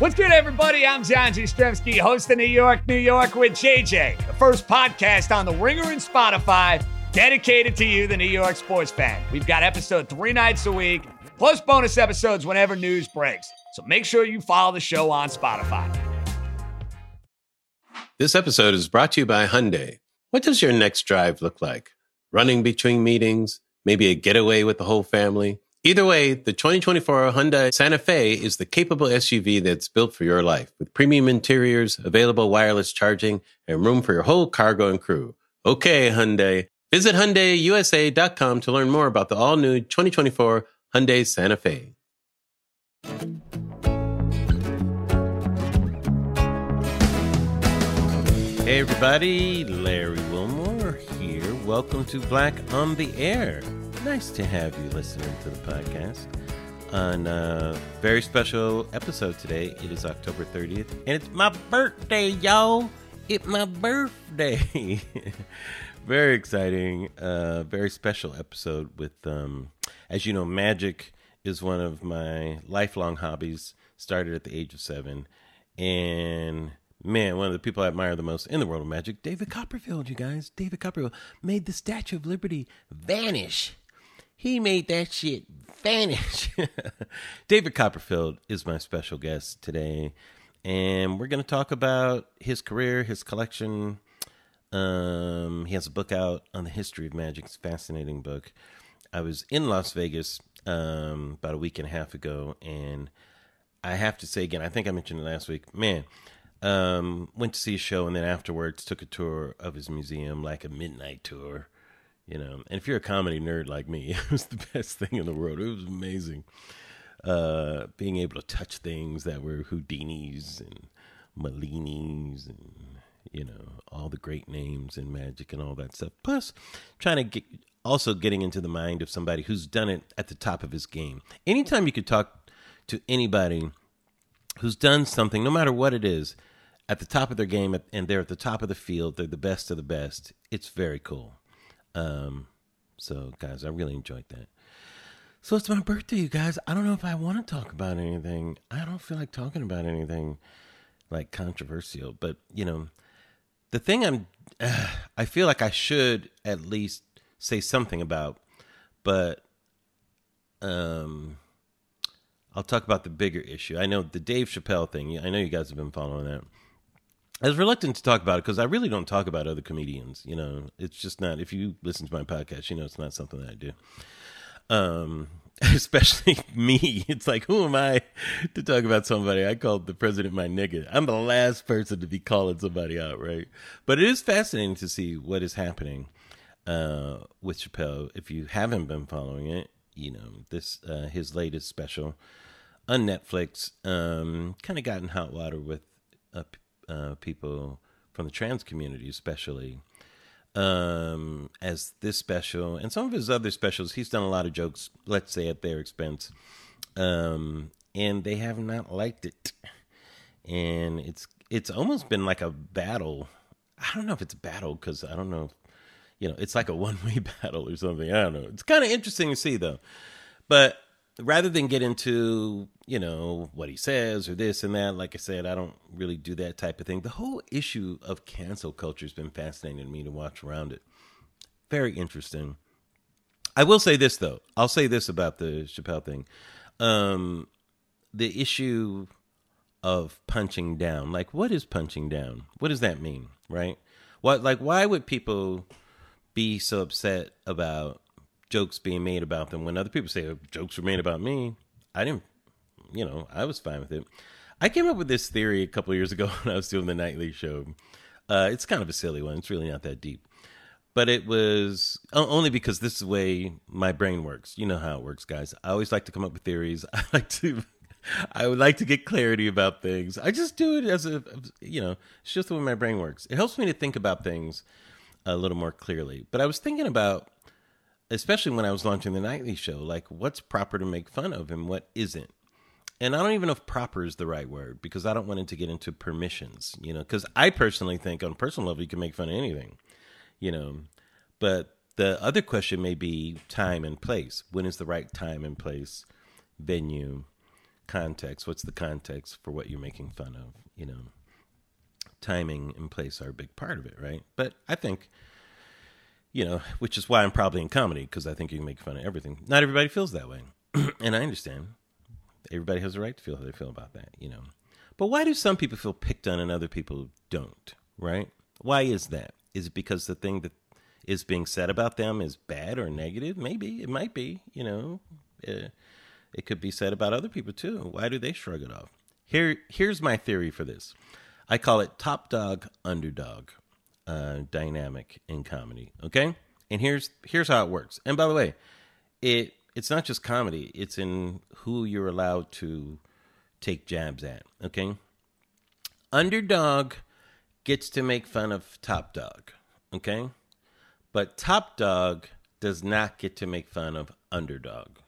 What's good, everybody? I'm John Jastremski, host of New York, New York with JJ, the first podcast on the Ringer and Spotify dedicated to you, the New York sports fan. We've got episode three nights a week, plus bonus episodes whenever news breaks. So make sure you follow the show on Spotify. This episode is brought to you by Hyundai. What does your next drive look like? Running between meetings, maybe a getaway with the whole family? Either way, the 2024 Hyundai Santa Fe is the capable SUV that's built for your life with premium interiors, available wireless charging, and room for your whole cargo and crew. Okay, Hyundai. Visit HyundaiUSA.com to learn more about the all-new 2024 Hyundai Santa Fe. Hey everybody, Larry Wilmore here. Welcome to Black on the Air. Nice to have you listening to the podcast. On a very special episode today, it is October 30th, and it's my birthday, y'all. It's my birthday. very exciting, uh, very special episode with, um, as you know, magic is one of my lifelong hobbies. Started at the age of seven, and man, one of the people I admire the most in the world of magic, David Copperfield. You guys, David Copperfield made the Statue of Liberty vanish. He made that shit vanish. David Copperfield is my special guest today, and we're going to talk about his career, his collection. Um, he has a book out on the history of magic. It's a fascinating book. I was in Las Vegas um, about a week and a half ago, and I have to say again, I think I mentioned it last week. Man, um, went to see a show, and then afterwards took a tour of his museum, like a midnight tour you know? And if you're a comedy nerd like me it was the best thing in the world. It was amazing. Uh being able to touch things that were houdinis and Malinis and you know all the great names and magic and all that stuff. Plus trying to get also getting into the mind of somebody who's done it at the top of his game. Anytime you could talk to anybody who's done something no matter what it is at the top of their game and they're at the top of the field they're the best of the best it's very cool um, so, guys, I really enjoyed that. So it's my birthday, you guys. I don't know if I want to talk about anything. I don't feel like talking about anything like controversial, but you know, the thing I'm, uh, I feel like I should at least say something about, but um, I'll talk about the bigger issue. I know the Dave Chappelle thing. I know you guys have been following that. I was reluctant to talk about it because I really don't talk about other comedians. You know, it's just not. If you listen to my podcast, you know it's not something that I do. Um, especially me. It's like, who am I to talk about somebody? I called the president my nigga. I'm the last person to be calling somebody out, right? But it is fascinating to see what is happening uh, with Chappelle. If you haven't been following it, you know this uh, his latest special on Netflix um, kind of got in hot water with uh, uh, people from the trans community, especially. Um, as this special and some of his other specials, he's done a lot of jokes, let's say at their expense. Um, and they have not liked it. And it's it's almost been like a battle. I don't know if it's a battle because I don't know you know, it's like a one way battle or something. I don't know. It's kind of interesting to see though. But rather than get into you know what he says or this and that like i said i don't really do that type of thing. The whole issue of cancel culture has been fascinating to me to watch around it. Very interesting. I will say this though. I'll say this about the chappelle thing. Um the issue of punching down. Like what is punching down? What does that mean right? What like why would people be so upset about jokes being made about them when other people say oh, jokes were made about me. I didn't, you know, I was fine with it. I came up with this theory a couple years ago when I was doing the nightly show. Uh, it's kind of a silly one. It's really not that deep, but it was only because this is the way my brain works. You know how it works, guys. I always like to come up with theories. I like to. I would like to get clarity about things. I just do it as a, you know, it's just the way my brain works. It helps me to think about things a little more clearly. But I was thinking about especially when I was launching the nightly show, like what's proper to make fun of and what isn't. And I don't even know if proper is the right word because I don't want it to get into permissions, you know, because I personally think on a personal level you can make fun of anything, you know. But the other question may be time and place. When is the right time and place, venue, context. What's the context for what you're making fun of? You know, timing and place are a big part of it, right? But I think, you know, which is why I'm probably in comedy because I think you can make fun of everything. Not everybody feels that way, and I understand. Everybody has a right to feel how they feel about that, you know. But why do some people feel picked on and other people don't, right? Why is that? Is it because the thing that is being said about them is bad or negative? Maybe. It might be, you know. Uh, it could be said about other people too. Why do they shrug it off? Here, here's my theory for this. I call it top dog underdog uh, dynamic in comedy. Okay, and here's here's how it works. And by the way, it it's not just comedy; it's in who you're allowed to take jabs at. Okay, underdog gets to make fun of top dog. Okay, but top dog does not get to make fun of underdog.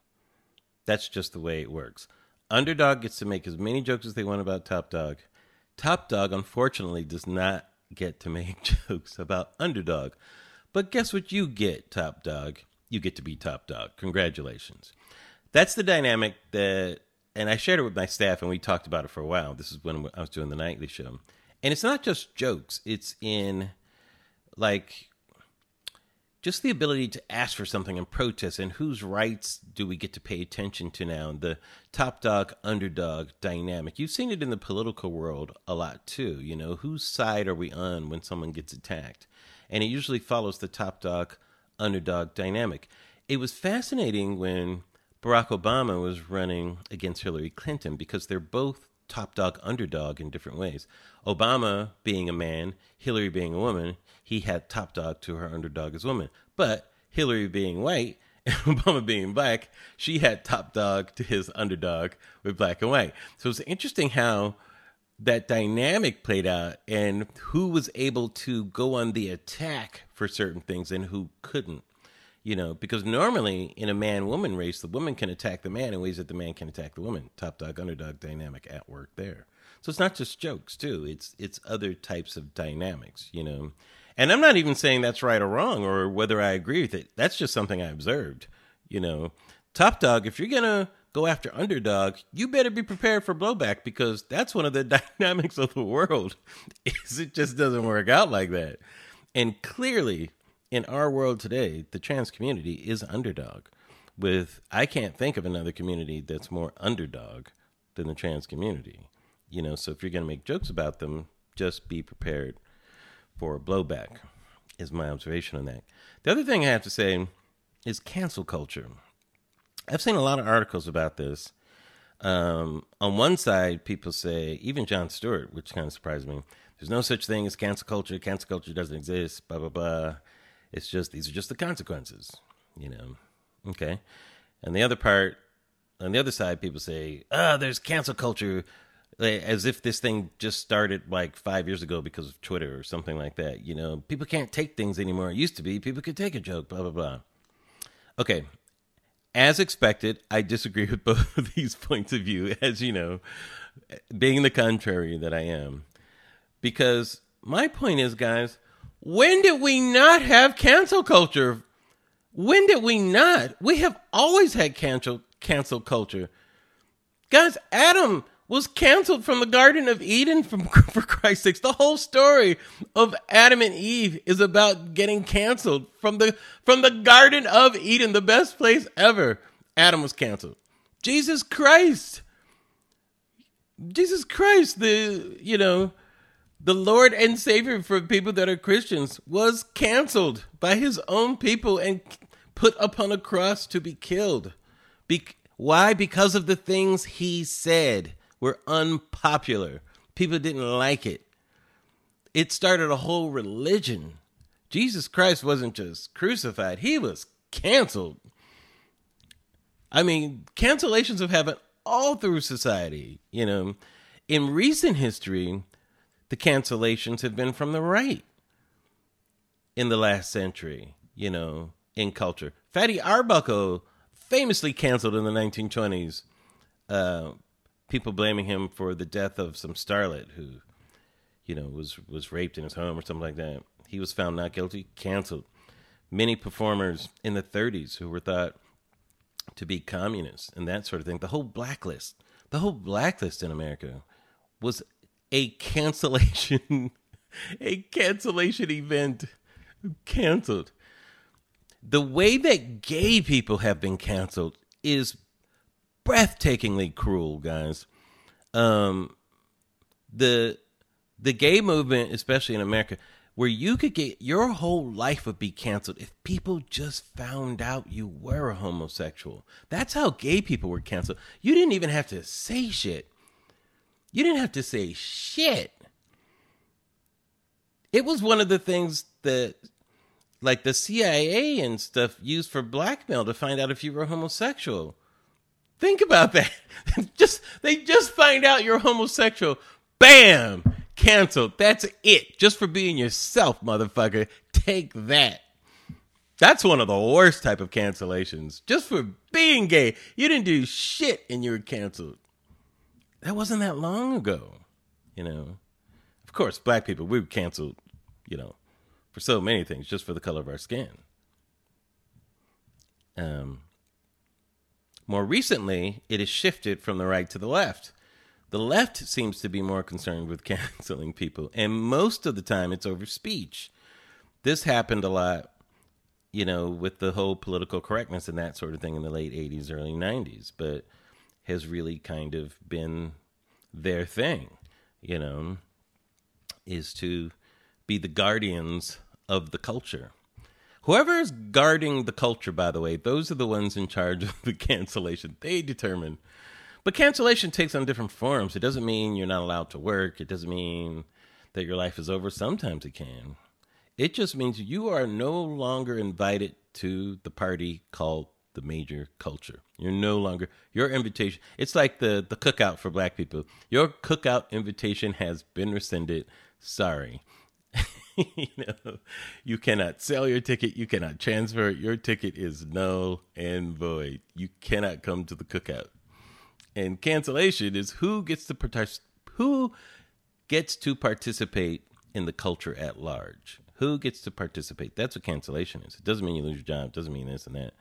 That's just the way it works. Underdog gets to make as many jokes as they want about top dog. Top dog, unfortunately, does not get to make jokes about underdog. But guess what you get, top dog? You get to be top dog. Congratulations. That's the dynamic that, and I shared it with my staff and we talked about it for a while. This is when I was doing the nightly show. And it's not just jokes, it's in like just the ability to ask for something and protest and whose rights do we get to pay attention to now? The top dog underdog dynamic. You've seen it in the political world a lot too. You know whose side are we on when someone gets attacked? And it usually follows the top dog underdog dynamic. It was fascinating when barack obama was running against hillary clinton because they're both top dog underdog in different ways. Obama being a man, Hillary being a woman, he had top dog to her underdog as woman. But Hillary being white and Obama being black, she had top dog to his underdog with black and white. So it's interesting how that dynamic played out and who was able to go on the attack for certain things and who couldn't you know, because normally in a man woman race, the woman can attack the man in ways that the man can attack the woman. Top dog underdog dynamic at work there. So it's not just jokes too. It's it's other types of dynamics, you know. And I'm not even saying that's right or wrong or whether I agree with it. That's just something I observed, you know. Top dog, if you're gonna go after underdog, you better be prepared for blowback because that's one of the dynamics of the world. Is it just doesn't work out like that. And clearly, in our world today, the trans community is underdog. With I can't think of another community that's more underdog than the trans community. You know, so if you're going to make jokes about them, just be prepared for blowback. Is my observation on that. The other thing I have to say is cancel culture. I've seen a lot of articles about this. Um, on one side, people say, even Jon Stewart, which kind of surprised me, there's no such thing as cancel culture. Cancel culture doesn't exist. Blah blah blah. It's just these are just the consequences, you know. Okay. And the other part, on the other side, people say, "Ah, oh, there's cancel culture," as if this thing just started like five years ago because of Twitter or something like that. You know, people can't take things anymore. It used to be people could take a joke, blah blah blah. Okay. As expected, I disagree with both of these points of view, as you know, being the contrary that I am. Because my point is, guys, when did we not have cancel culture? When did we not? We have always had cancel cancel culture. Guys, Adam was canceled from the Garden of Eden from for Christ's sakes. The whole story of Adam and Eve is about getting canceled from the from the Garden of Eden, the best place ever. Adam was canceled. Jesus Christ. Jesus Christ, the you know, the Lord and Savior for people that are Christians was canceled by his own people and put upon a cross to be killed. Be- why? Because of the things he said were unpopular. People didn't like it. It started a whole religion. Jesus Christ wasn't just crucified, he was canceled. I mean, cancellations have happened all through society. You know, in recent history, the cancellations have been from the right in the last century, you know, in culture. Fatty Arbuckle famously canceled in the 1920s. Uh, people blaming him for the death of some starlet who, you know, was was raped in his home or something like that. He was found not guilty, canceled. Many performers in the 30s who were thought to be communists and that sort of thing. The whole blacklist the whole blacklist in America was a cancellation, a cancellation event, canceled. The way that gay people have been canceled is breathtakingly cruel, guys. Um, the the gay movement, especially in America, where you could get your whole life would be canceled if people just found out you were a homosexual. That's how gay people were canceled. You didn't even have to say shit. You didn't have to say shit. It was one of the things that like the CIA and stuff used for blackmail to find out if you were homosexual. Think about that. just they just find out you're homosexual. Bam! Canceled. That's it. Just for being yourself, motherfucker. Take that. That's one of the worst type of cancellations. Just for being gay. You didn't do shit and you were canceled. That wasn't that long ago. You know. Of course, black people, we were canceled, you know, for so many things, just for the color of our skin. Um more recently, it has shifted from the right to the left. The left seems to be more concerned with canceling people, and most of the time it's over speech. This happened a lot, you know, with the whole political correctness and that sort of thing in the late 80s, early 90s, but has really kind of been their thing, you know, is to be the guardians of the culture. Whoever is guarding the culture, by the way, those are the ones in charge of the cancellation. They determine. But cancellation takes on different forms. It doesn't mean you're not allowed to work. It doesn't mean that your life is over. Sometimes it can. It just means you are no longer invited to the party called the major culture. You're no longer your invitation. It's like the the cookout for black people. Your cookout invitation has been rescinded. Sorry. you know, you cannot sell your ticket. You cannot transfer it. Your ticket is null and void. You cannot come to the cookout. And cancellation is who gets to partic- who gets to participate in the culture at large. Who gets to participate? That's what cancellation is. It doesn't mean you lose your job. It doesn't mean this and that.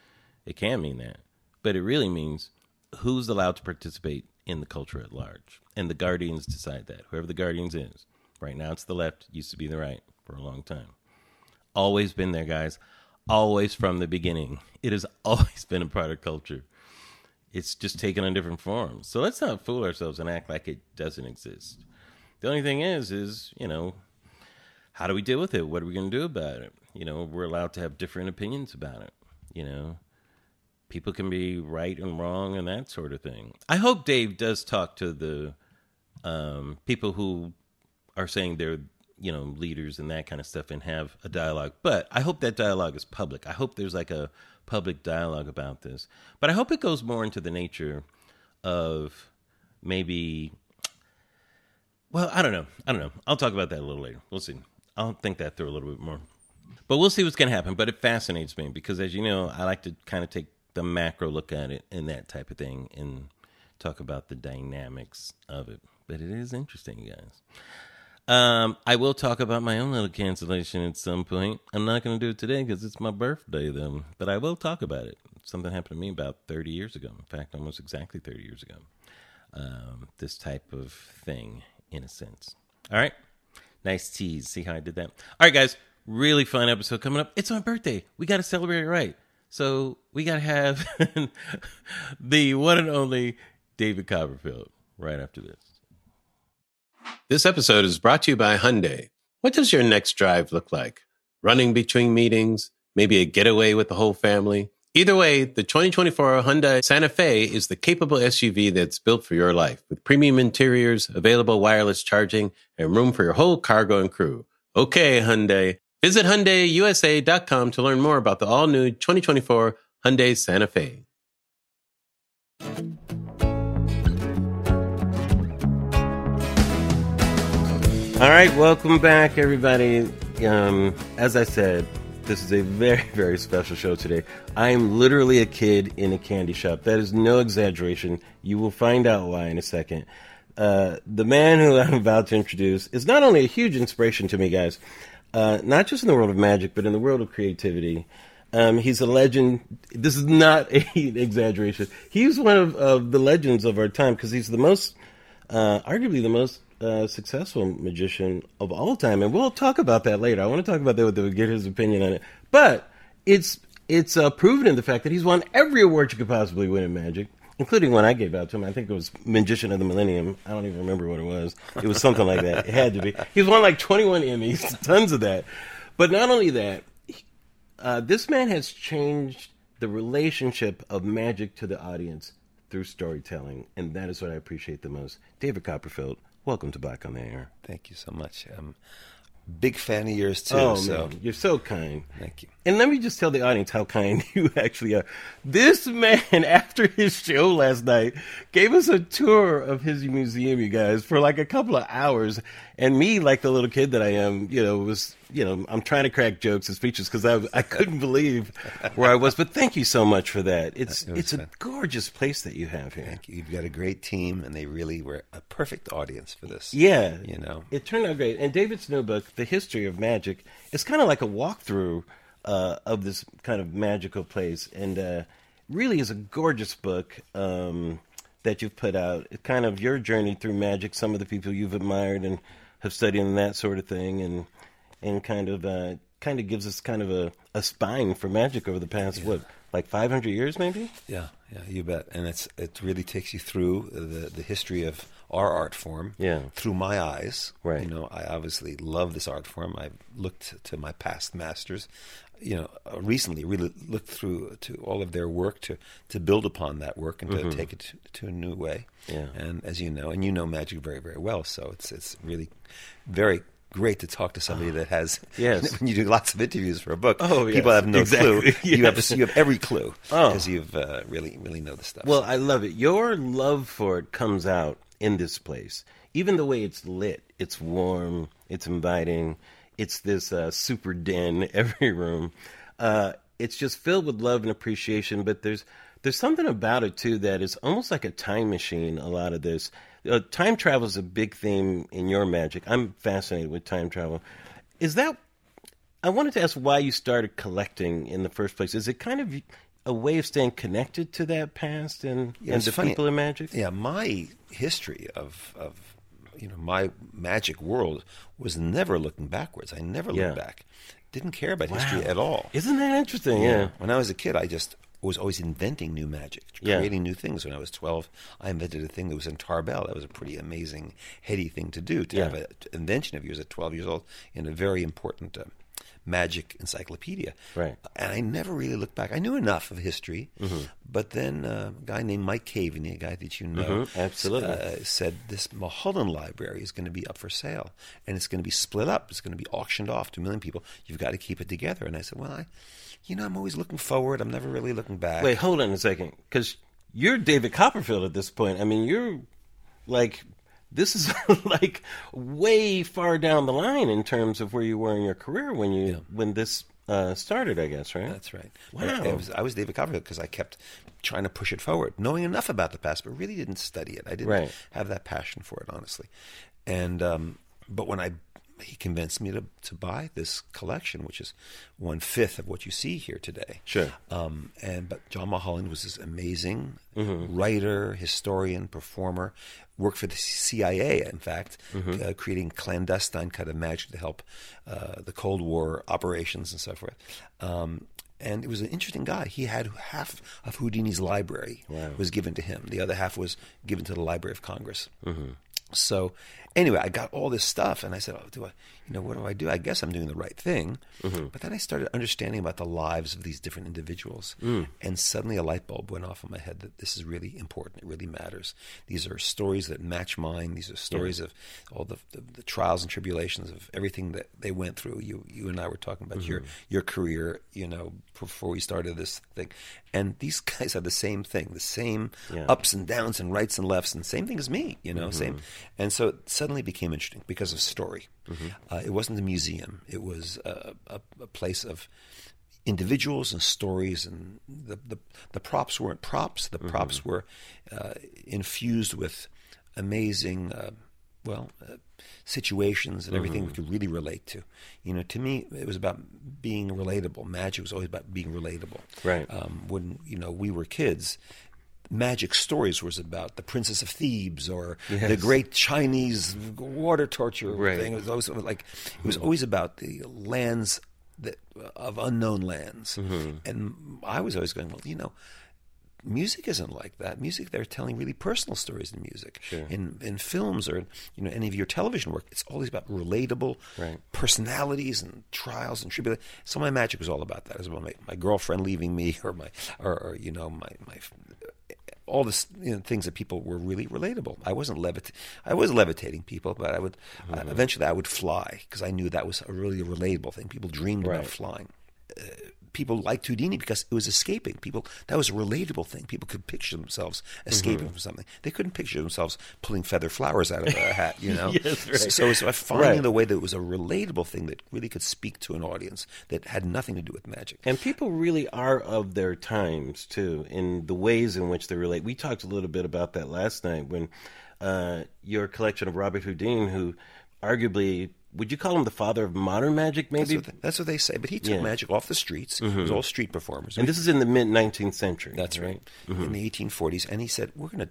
It can mean that, but it really means who's allowed to participate in the culture at large. And the guardians decide that. Whoever the guardians is. Right now it's the left. Used to be the right for a long time. Always been there, guys. Always from the beginning. It has always been a part of culture. It's just taken on different forms. So let's not fool ourselves and act like it doesn't exist. The only thing is, is, you know, how do we deal with it? What are we going to do about it? You know, we're allowed to have different opinions about it. You know, people can be right and wrong and that sort of thing. I hope Dave does talk to the um, people who are saying they're you know leaders and that kind of stuff and have a dialogue. But i hope that dialogue is public. I hope there's like a public dialogue about this. But i hope it goes more into the nature of maybe well i don't know. I don't know. I'll talk about that a little later. We'll see. I'll think that through a little bit more. But we'll see what's going to happen. But it fascinates me because as you know i like to kind of take the macro look at it and that type of thing and talk about the dynamics of it. But it is interesting guys um, I will talk about my own little cancellation at some point. I'm not going to do it today because it's my birthday, though. But I will talk about it. Something happened to me about 30 years ago. In fact, almost exactly 30 years ago. Um, this type of thing, in a sense. All right. Nice tease. See how I did that? All right, guys. Really fun episode coming up. It's my birthday. We got to celebrate it right. So we got to have the one and only David Copperfield right after this. This episode is brought to you by Hyundai. What does your next drive look like? Running between meetings? Maybe a getaway with the whole family? Either way, the 2024 Hyundai Santa Fe is the capable SUV that's built for your life with premium interiors, available wireless charging, and room for your whole cargo and crew. Okay, Hyundai. Visit HyundaiUSA.com to learn more about the all-new 2024 Hyundai Santa Fe. All right, welcome back, everybody. Um, as I said, this is a very, very special show today. I am literally a kid in a candy shop. That is no exaggeration. You will find out why in a second. Uh, the man who I'm about to introduce is not only a huge inspiration to me, guys, uh, not just in the world of magic, but in the world of creativity. Um, he's a legend. This is not an exaggeration. He's one of, of the legends of our time because he's the most, uh, arguably the most successful magician of all time, and we'll talk about that later. I want to talk about that with him, get his opinion on it. But it's it's uh, proven in the fact that he's won every award you could possibly win in Magic, including one I gave out to him. I think it was Magician of the Millennium. I don't even remember what it was. It was something like that. It had to be. He's won like 21 Emmys, tons of that. But not only that, uh, this man has changed the relationship of magic to the audience through storytelling, and that is what I appreciate the most. David Copperfield, welcome to Black on the Air. Thank you so much. I'm a big fan of yours too. Oh so man, you're so kind. thank you. And let me just tell the audience how kind you actually are. This man, after his show last night, gave us a tour of his museum, you guys, for like a couple of hours. And me, like the little kid that I am, you know, was, you know, I'm trying to crack jokes and speeches because I, I couldn't believe where I was. But thank you so much for that. It's It was it's a gorgeous place that you have here. Thank you. You've got a great team, and they really were a perfect audience for this. Yeah, You know. it turned out great. And David's new book, The History of Magic, is kind of like a walkthrough uh, of this kind of magical place, and uh, really is a gorgeous book um, that you've put out. It's kind of your journey through magic, some of the people you've admired and have studied, and that sort of thing, and and kind of uh, kind of gives us kind of a, a spine for magic over the past what like 500 years, maybe. Yeah, yeah, you bet. And it's it really takes you through the the history of our art form. Yeah. Through my eyes. Right. You know, I obviously love this art form. I've looked to my past masters. You know, uh, recently really looked through to all of their work to to build upon that work and to take it to, to a new way. Mm-hmm. Yeah. And as you know, and you know magic very very well, so it's it's really very great to talk to somebody that has Yes. when you do lots of interviews for a book Oh, yes. people have no Exactly. clue you have you have every clue Oh. because you've uh, really really know the stuff. Well, I love it. Your love for it comes out in this place. Even the way it's lit, it's warm, it's inviting, it's this uh, super den every room. Uh, it's just filled with love and appreciation. But there's there's something about it too that is almost like a time machine. A lot of this uh, time travel is a big theme in your magic. I'm fascinated with time travel. Is that I wanted to ask why you started collecting in the first place. Is it kind of a way of staying connected to that past and, Yeah, and the funny. people in magic? yeah, my history of of you know my magic world was never looking backwards. I never Yeah. looked back. Didn't care about history at all. Isn't that interesting? Yeah. When I was a kid, I just was always inventing new magic, Yeah. creating new things. When I was 12, I invented a thing that was in Tarbell. That was a pretty amazing, heady thing to do, to Yeah. have an invention of yours at 12 years old in a very important uh, magic encyclopedia. Right. And I never really looked back. I knew enough of history, Mm-hmm. but then uh, a guy named Mike Caveney, a guy that you know, Mhm, absolutely. uh, said this Mulholland Library is going to be up for sale, and it's going to be split up. It's going to be auctioned off to a million people. You've got to keep it together. And I said, well, I, you know, I'm always looking forward. I'm never really looking back. Wait, hold on a second. Because you're David Copperfield at this point. I mean, you're like, this is like way far down the line in terms of where you were in your career when you when this uh, started, I guess, right? That's right. Wow. I, I was, I was David Copperfield because I kept trying to push it forward, knowing enough about the past, but really didn't study it. I didn't Right. have that passion for it, honestly. And um, but when I he convinced me to to buy this collection, which is one fifth of what you see here today. Sure. Um, and but John Mulholland was this amazing Mm-hmm. writer, historian, performer. Worked for the CIA, in fact, Mm-hmm. uh, creating clandestine kind of magic to help uh, the Cold War operations and so forth. Um, and it was an interesting guy. He had half of Houdini's library was given to him. The other half was given to the Library of Congress. So anyway, I got all this stuff, and I said, "Oh, do I? You know, what do I do? I guess I'm doing the right thing." Mm-hmm. But then I started understanding about the lives of these different individuals, mm. and suddenly a light bulb went off in my head that this is really important. It really matters. These are stories that match mine. These are stories of all the, the the trials and tribulations of everything that they went through. You you and I were talking about your mm-hmm. your career, you know, before we started this thing, and these guys are the same thing, the same Yeah. ups and downs and rights and lefts, and same thing as me, you know, same. Mm-hmm. And so it suddenly became interesting because of story. Uh, it wasn't a museum; it was a, a, a place of individuals and stories, and the the, the props weren't props. The props were uh, infused with amazing. Uh, well, uh, situations and everything Mm-hmm. we could really relate to. You know, to me, it was about being relatable. Magic was always about being relatable. Right. Um, when you know we were kids, magic stories was about the Princess of Thebes or the great Chinese water torture Right. thing. It was always like it was always about the lands that of unknown lands, Mm-hmm. and I was always going, well, you know music isn't like that. Music, they're telling really personal stories in music. In in films or you know any of your television work, it's always about relatable Right. personalities and trials and tribulations. So my magic was all about that. It was about my, my girlfriend leaving me, or my or, or you know my my all the you know, things that people were really relatable. I wasn't levit, I was levitating people, but I would uh, eventually I would fly because I knew that was a really relatable thing. People dreamed Right. about flying people liked Houdini because it was escaping. People that was a relatable thing. People could picture themselves escaping from something. They couldn't picture themselves pulling feather flowers out of a hat. You know. Yes, right. So it's about finding Right. the way that it was a relatable thing that really could speak to an audience that had nothing to do with magic. And people really are of their times too, in the ways in which they relate. We talked a little bit about that last night when uh, your collection of Robert Houdin, who arguably would you call him the father of modern magic, That's maybe? what, they, that's what they say. But he took Yeah. Mm-hmm. magic off the streets. It was all street performers. and this is in the mid 19th century. That's right. Mm-hmm. In the 1840s, and he said, "We're going to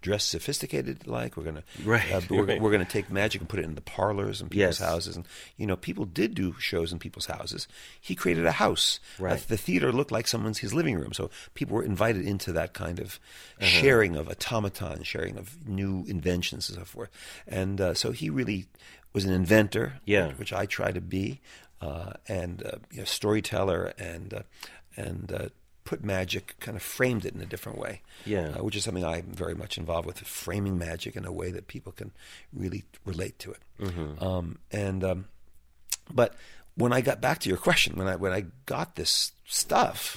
dress sophisticated, like we're going to, Right, uh, we're, right. we're going to take magic and put it in the parlors and people's Yes. houses, and you know, people did do shows in people's houses. He created a house. Right. Uh, the theater looked like someone's his living room, so people were invited into that kind of Uh-huh. sharing of automaton, sharing of new inventions and so forth. And uh, so he really was an inventor, Yeah. which I try to be, uh, and uh, you know, storyteller, and uh, and uh, put magic, kind of framed it in a different way. Yeah. uh, which is something I'm very much involved with, framing magic in a way that people can really relate to it. Mm-hmm. Um, and um, but when I got back to your question, when I when I got this stuff.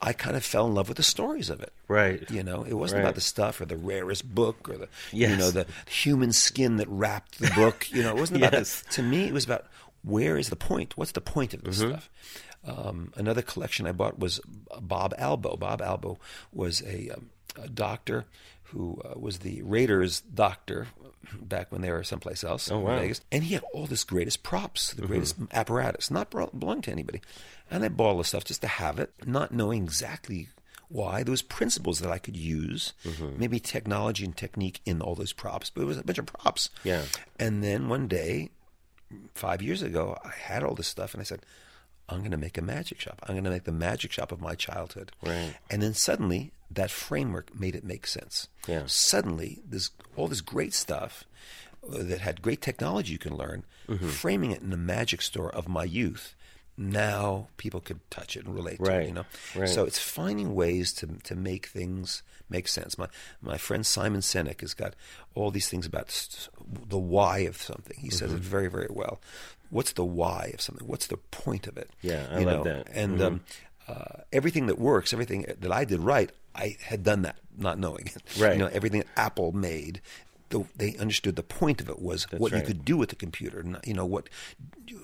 I kind of fell in love with the stories of it. Mm-hmm. Right. You know, it wasn't Right. about the stuff or the rarest book or the you know the human skin that wrapped the book. You know, it wasn't about Yes. that. To me, it was about where is the point? What's the point of this Mm-hmm. stuff? Um, another collection I bought was Bob Albo. Bob Albo was a, um, a doctor who uh, was the Raiders doctor back when they were someplace else Oh, wow. Vegas, and he had all this greatest props, Mm-hmm. the greatest apparatus, not belonging to anybody. And I bought all this stuff just to have it, not knowing exactly why. There was principles that I could use, Mm-hmm. maybe technology and technique in all those props, but it was a bunch of props. Yeah. And then one day, five years ago, I had all this stuff, and I said, "I'm going to make a magic shop. I'm going to make the magic shop of my childhood." Right. And then suddenly, that framework made it make sense. Yeah. Suddenly, this all this great stuff uh, that had great technology you can learn, framing it in the magic store of my youth. Now people could touch it and relate to it. Right. You know. Right. So it's finding ways to to make things make sense. My my friend Simon Sinek has got all these things about the why of something. He says Mm-hmm. it very very well. What's the why of something? What's the point of it? Yeah, I You love know? that. Mm-hmm. And um, uh, everything that works, everything that I did right, I had done that not knowing it. Right. You know, everything Apple made. The, they understood the point of it was what right. you could do with the computer, not, you know what,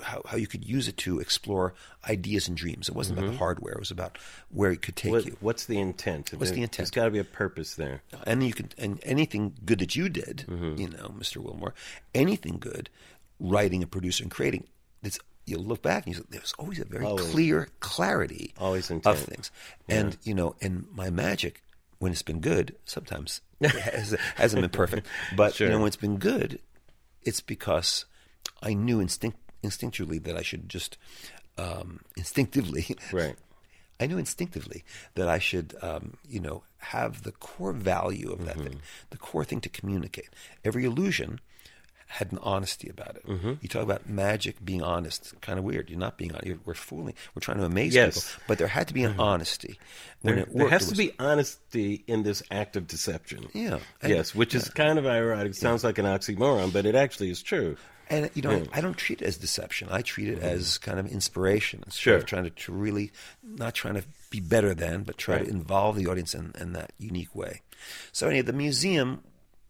how, how you could use it to explore ideas and dreams. It wasn't about the hardware; it was about where it could take Mm-hmm. What, you. what's the intent? What's the intent? There's got to be a purpose there. and you could and anything good that you did, Mm-hmm. you know, Mr. Wilmore, anything good, writing and producing and creating, it's you look back and you say, there's always a very Always. clear clarity Always of intent. things. And you know, and my magic, when it's been good, sometimes it has, hasn't been perfect, but you know, when it's been good, it's because I knew instinct instinctually that I should just um, instinctively Right. I knew instinctively that I should, um, you know, have the core value of that thing, the core thing to communicate. Every illusion had an honesty about it. Mm-hmm. You talk about magic being honest, kind of weird. You're not being honest. You're, we're fooling. We're trying to amaze Yes. people, but there had to be an mm-hmm. honesty. When There, it there has it to be honesty in this act of deception. Yeah. And- yes, which is kind of ironic. It sounds like an oxymoron, but it actually is true. And you know, I, I don't treat it as deception. I treat it as mm-hmm. kind of inspiration. Instead Sure. of trying to, to really, not trying to be better than, but try Right. to involve the audience in, in that unique way. So anyway, the museum,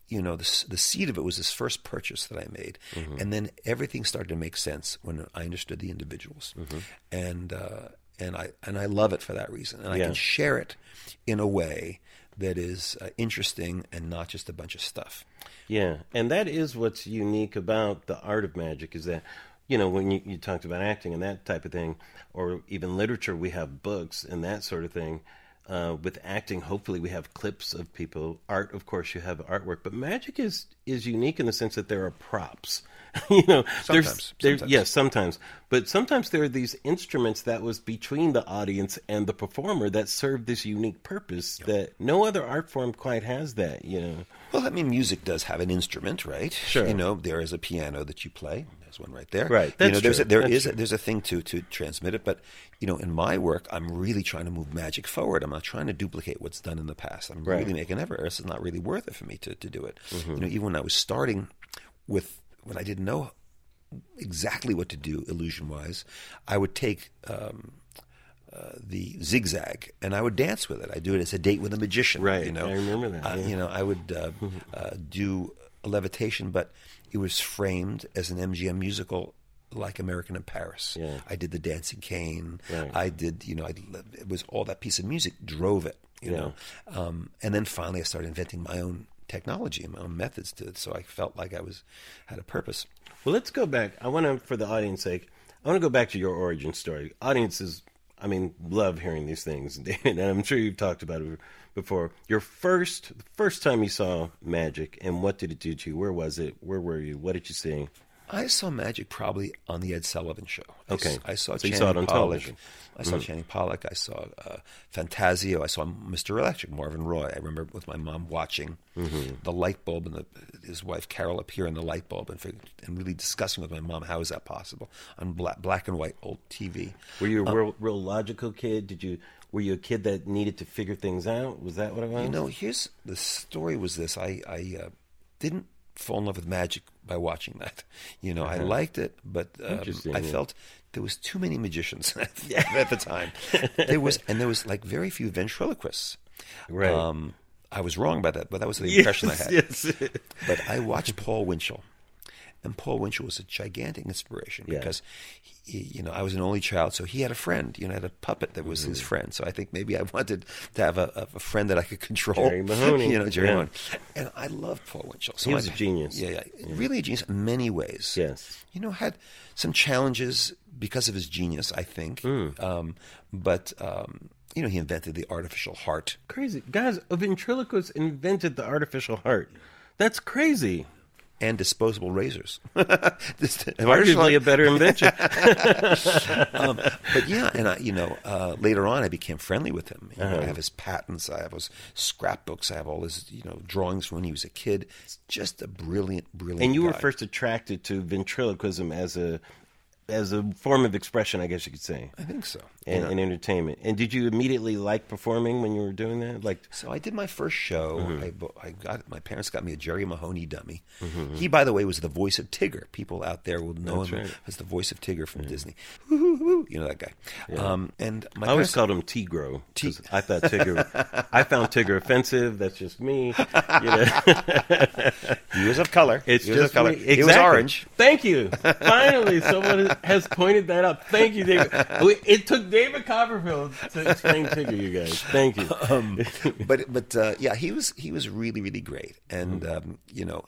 you know, the the seed of it was this first purchase that I made, and then everything started to make sense when I understood the individuals, and uh, and I and I love it for that reason, and I can share it in a way that is uh, interesting and not just a bunch of stuff. Yeah, and that is what's unique about the art of magic is that, you know, when you, you talked about acting and that type of thing, or even literature, we have books and that sort of thing. Uh, with acting, hopefully we have clips of people. Art, of course, you have artwork, but magic is is unique in the sense that there are props. you know, there's, Sometimes, there's sometimes. yes, sometimes, but sometimes there are these instruments that was between the audience and the performer that served this unique purpose that no other art form quite has. That you know, Well, I mean, music does have an instrument, right? Sure. You know, there is a piano that you play. There's one right there. Right, You that's know, there's true, a, there that's is true. a, there's a thing to to transmit it, but you know, in my work, I'm really trying to move magic forward. I'm not trying to duplicate what's done in the past. I'm Right. really making effort. It's not really worth it for me to to do it. Mm-hmm. You know, even when I was starting with when I didn't know exactly what to do illusion wise, I would take. Um, uh, the zigzag, and I would dance with it. I do it as a date with a magician. Right, You know, I remember that, Uh, yeah. You know, I would uh, uh, do a levitation, but it was framed as an MGM musical like American in Paris. Yeah. I did the Dancing Cane. Right. I did, you know, I, it was all that piece of music drove it, you Yeah. know. Um, and then finally I started inventing my own technology and my own methods to it. So I felt like I was had a purpose. Well, let's go back. I want to, for the audience sake, I want to go back to your origin story. Audiences, I mean, love hearing these things, and I'm sure you've talked about it before. Your first, the first time you saw magic, and what did it do to you? Where was it? Where were you? What did you see? I saw magic probably on the Ed Sullivan Show. I Okay. s- I, saw So you Channing saw it on Pollock. television. Mm-hmm. I saw Channing Pollock. I saw uh, Fantasio. I saw Mr. Electric, Marvin Roy. I remember with my mom watching Mm-hmm. the light bulb and the, his wife Carol appear in the light bulb and, and really discussing with my mom how is that possible on black, black and white old TV. Were you a Uh, real, real logical kid? Did you? Were you a kid that needed to figure things out? Was that what it was? You know, here's the story was this. I, I uh, didn't fall in love with magic by watching that. You know, I liked it, but um, Uh-huh. I yeah. felt there was too many magicians at the time. There was, and there was like very few ventriloquists. Right. Um, I was wrong about that, but that was the yes, impression I had. yes. But I watched Paul Winchell, and Paul Winchell was a gigantic inspiration Yeah. because, he, you know, I was an only child, so he had a friend. You know, had a puppet that was Mm-hmm. his friend. So I think maybe I wanted to have a, a friend that I could control. Jerry Mahoney. you know, Jerry Yeah. Mahoney. And I loved Paul Winchell. So He was my- a genius. Yeah, yeah, really a genius in many ways. Yes. You know, had some challenges because of his genius, I think. Hmm. Um, but um, you know, he invented the artificial heart. Crazy guys! A ventriloquist invented the artificial heart. That's crazy. And disposable razors. This- Arguably a better invention. um, but yeah, and I, you know, uh, later on, I became friendly with him. You Uh-huh. know, I have his patents, I have his scrapbooks, I have all his, you know, drawings from when he was a kid. It's just a brilliant, brilliant. and you were first attracted to ventriloquism as a as a form of expression, I guess you could say, I think so. And, know, and entertainment. And did you immediately like performing when you were doing that? Like, So I did my first show. Mm-hmm. I, I got my parents got me a Jerry Mahoney dummy. Mm-hmm. He, by the way, was the voice of Tigger. People out there will know That's him right. as the voice of Tigger from Disney. You know that guy. Um, and my I always called him Tigro. 'cause I thought Tigger. I found Tigger offensive. That's just me. You know, he was of color. it's he was just of color. me. He was orange. Thank you. Finally, someone has pointed that out. Thank you, David. It took David Copperfield to explain Tigger, you guys. Thank you. Um, but but uh, yeah, he was he was really really great, and Mm-hmm. um, you know,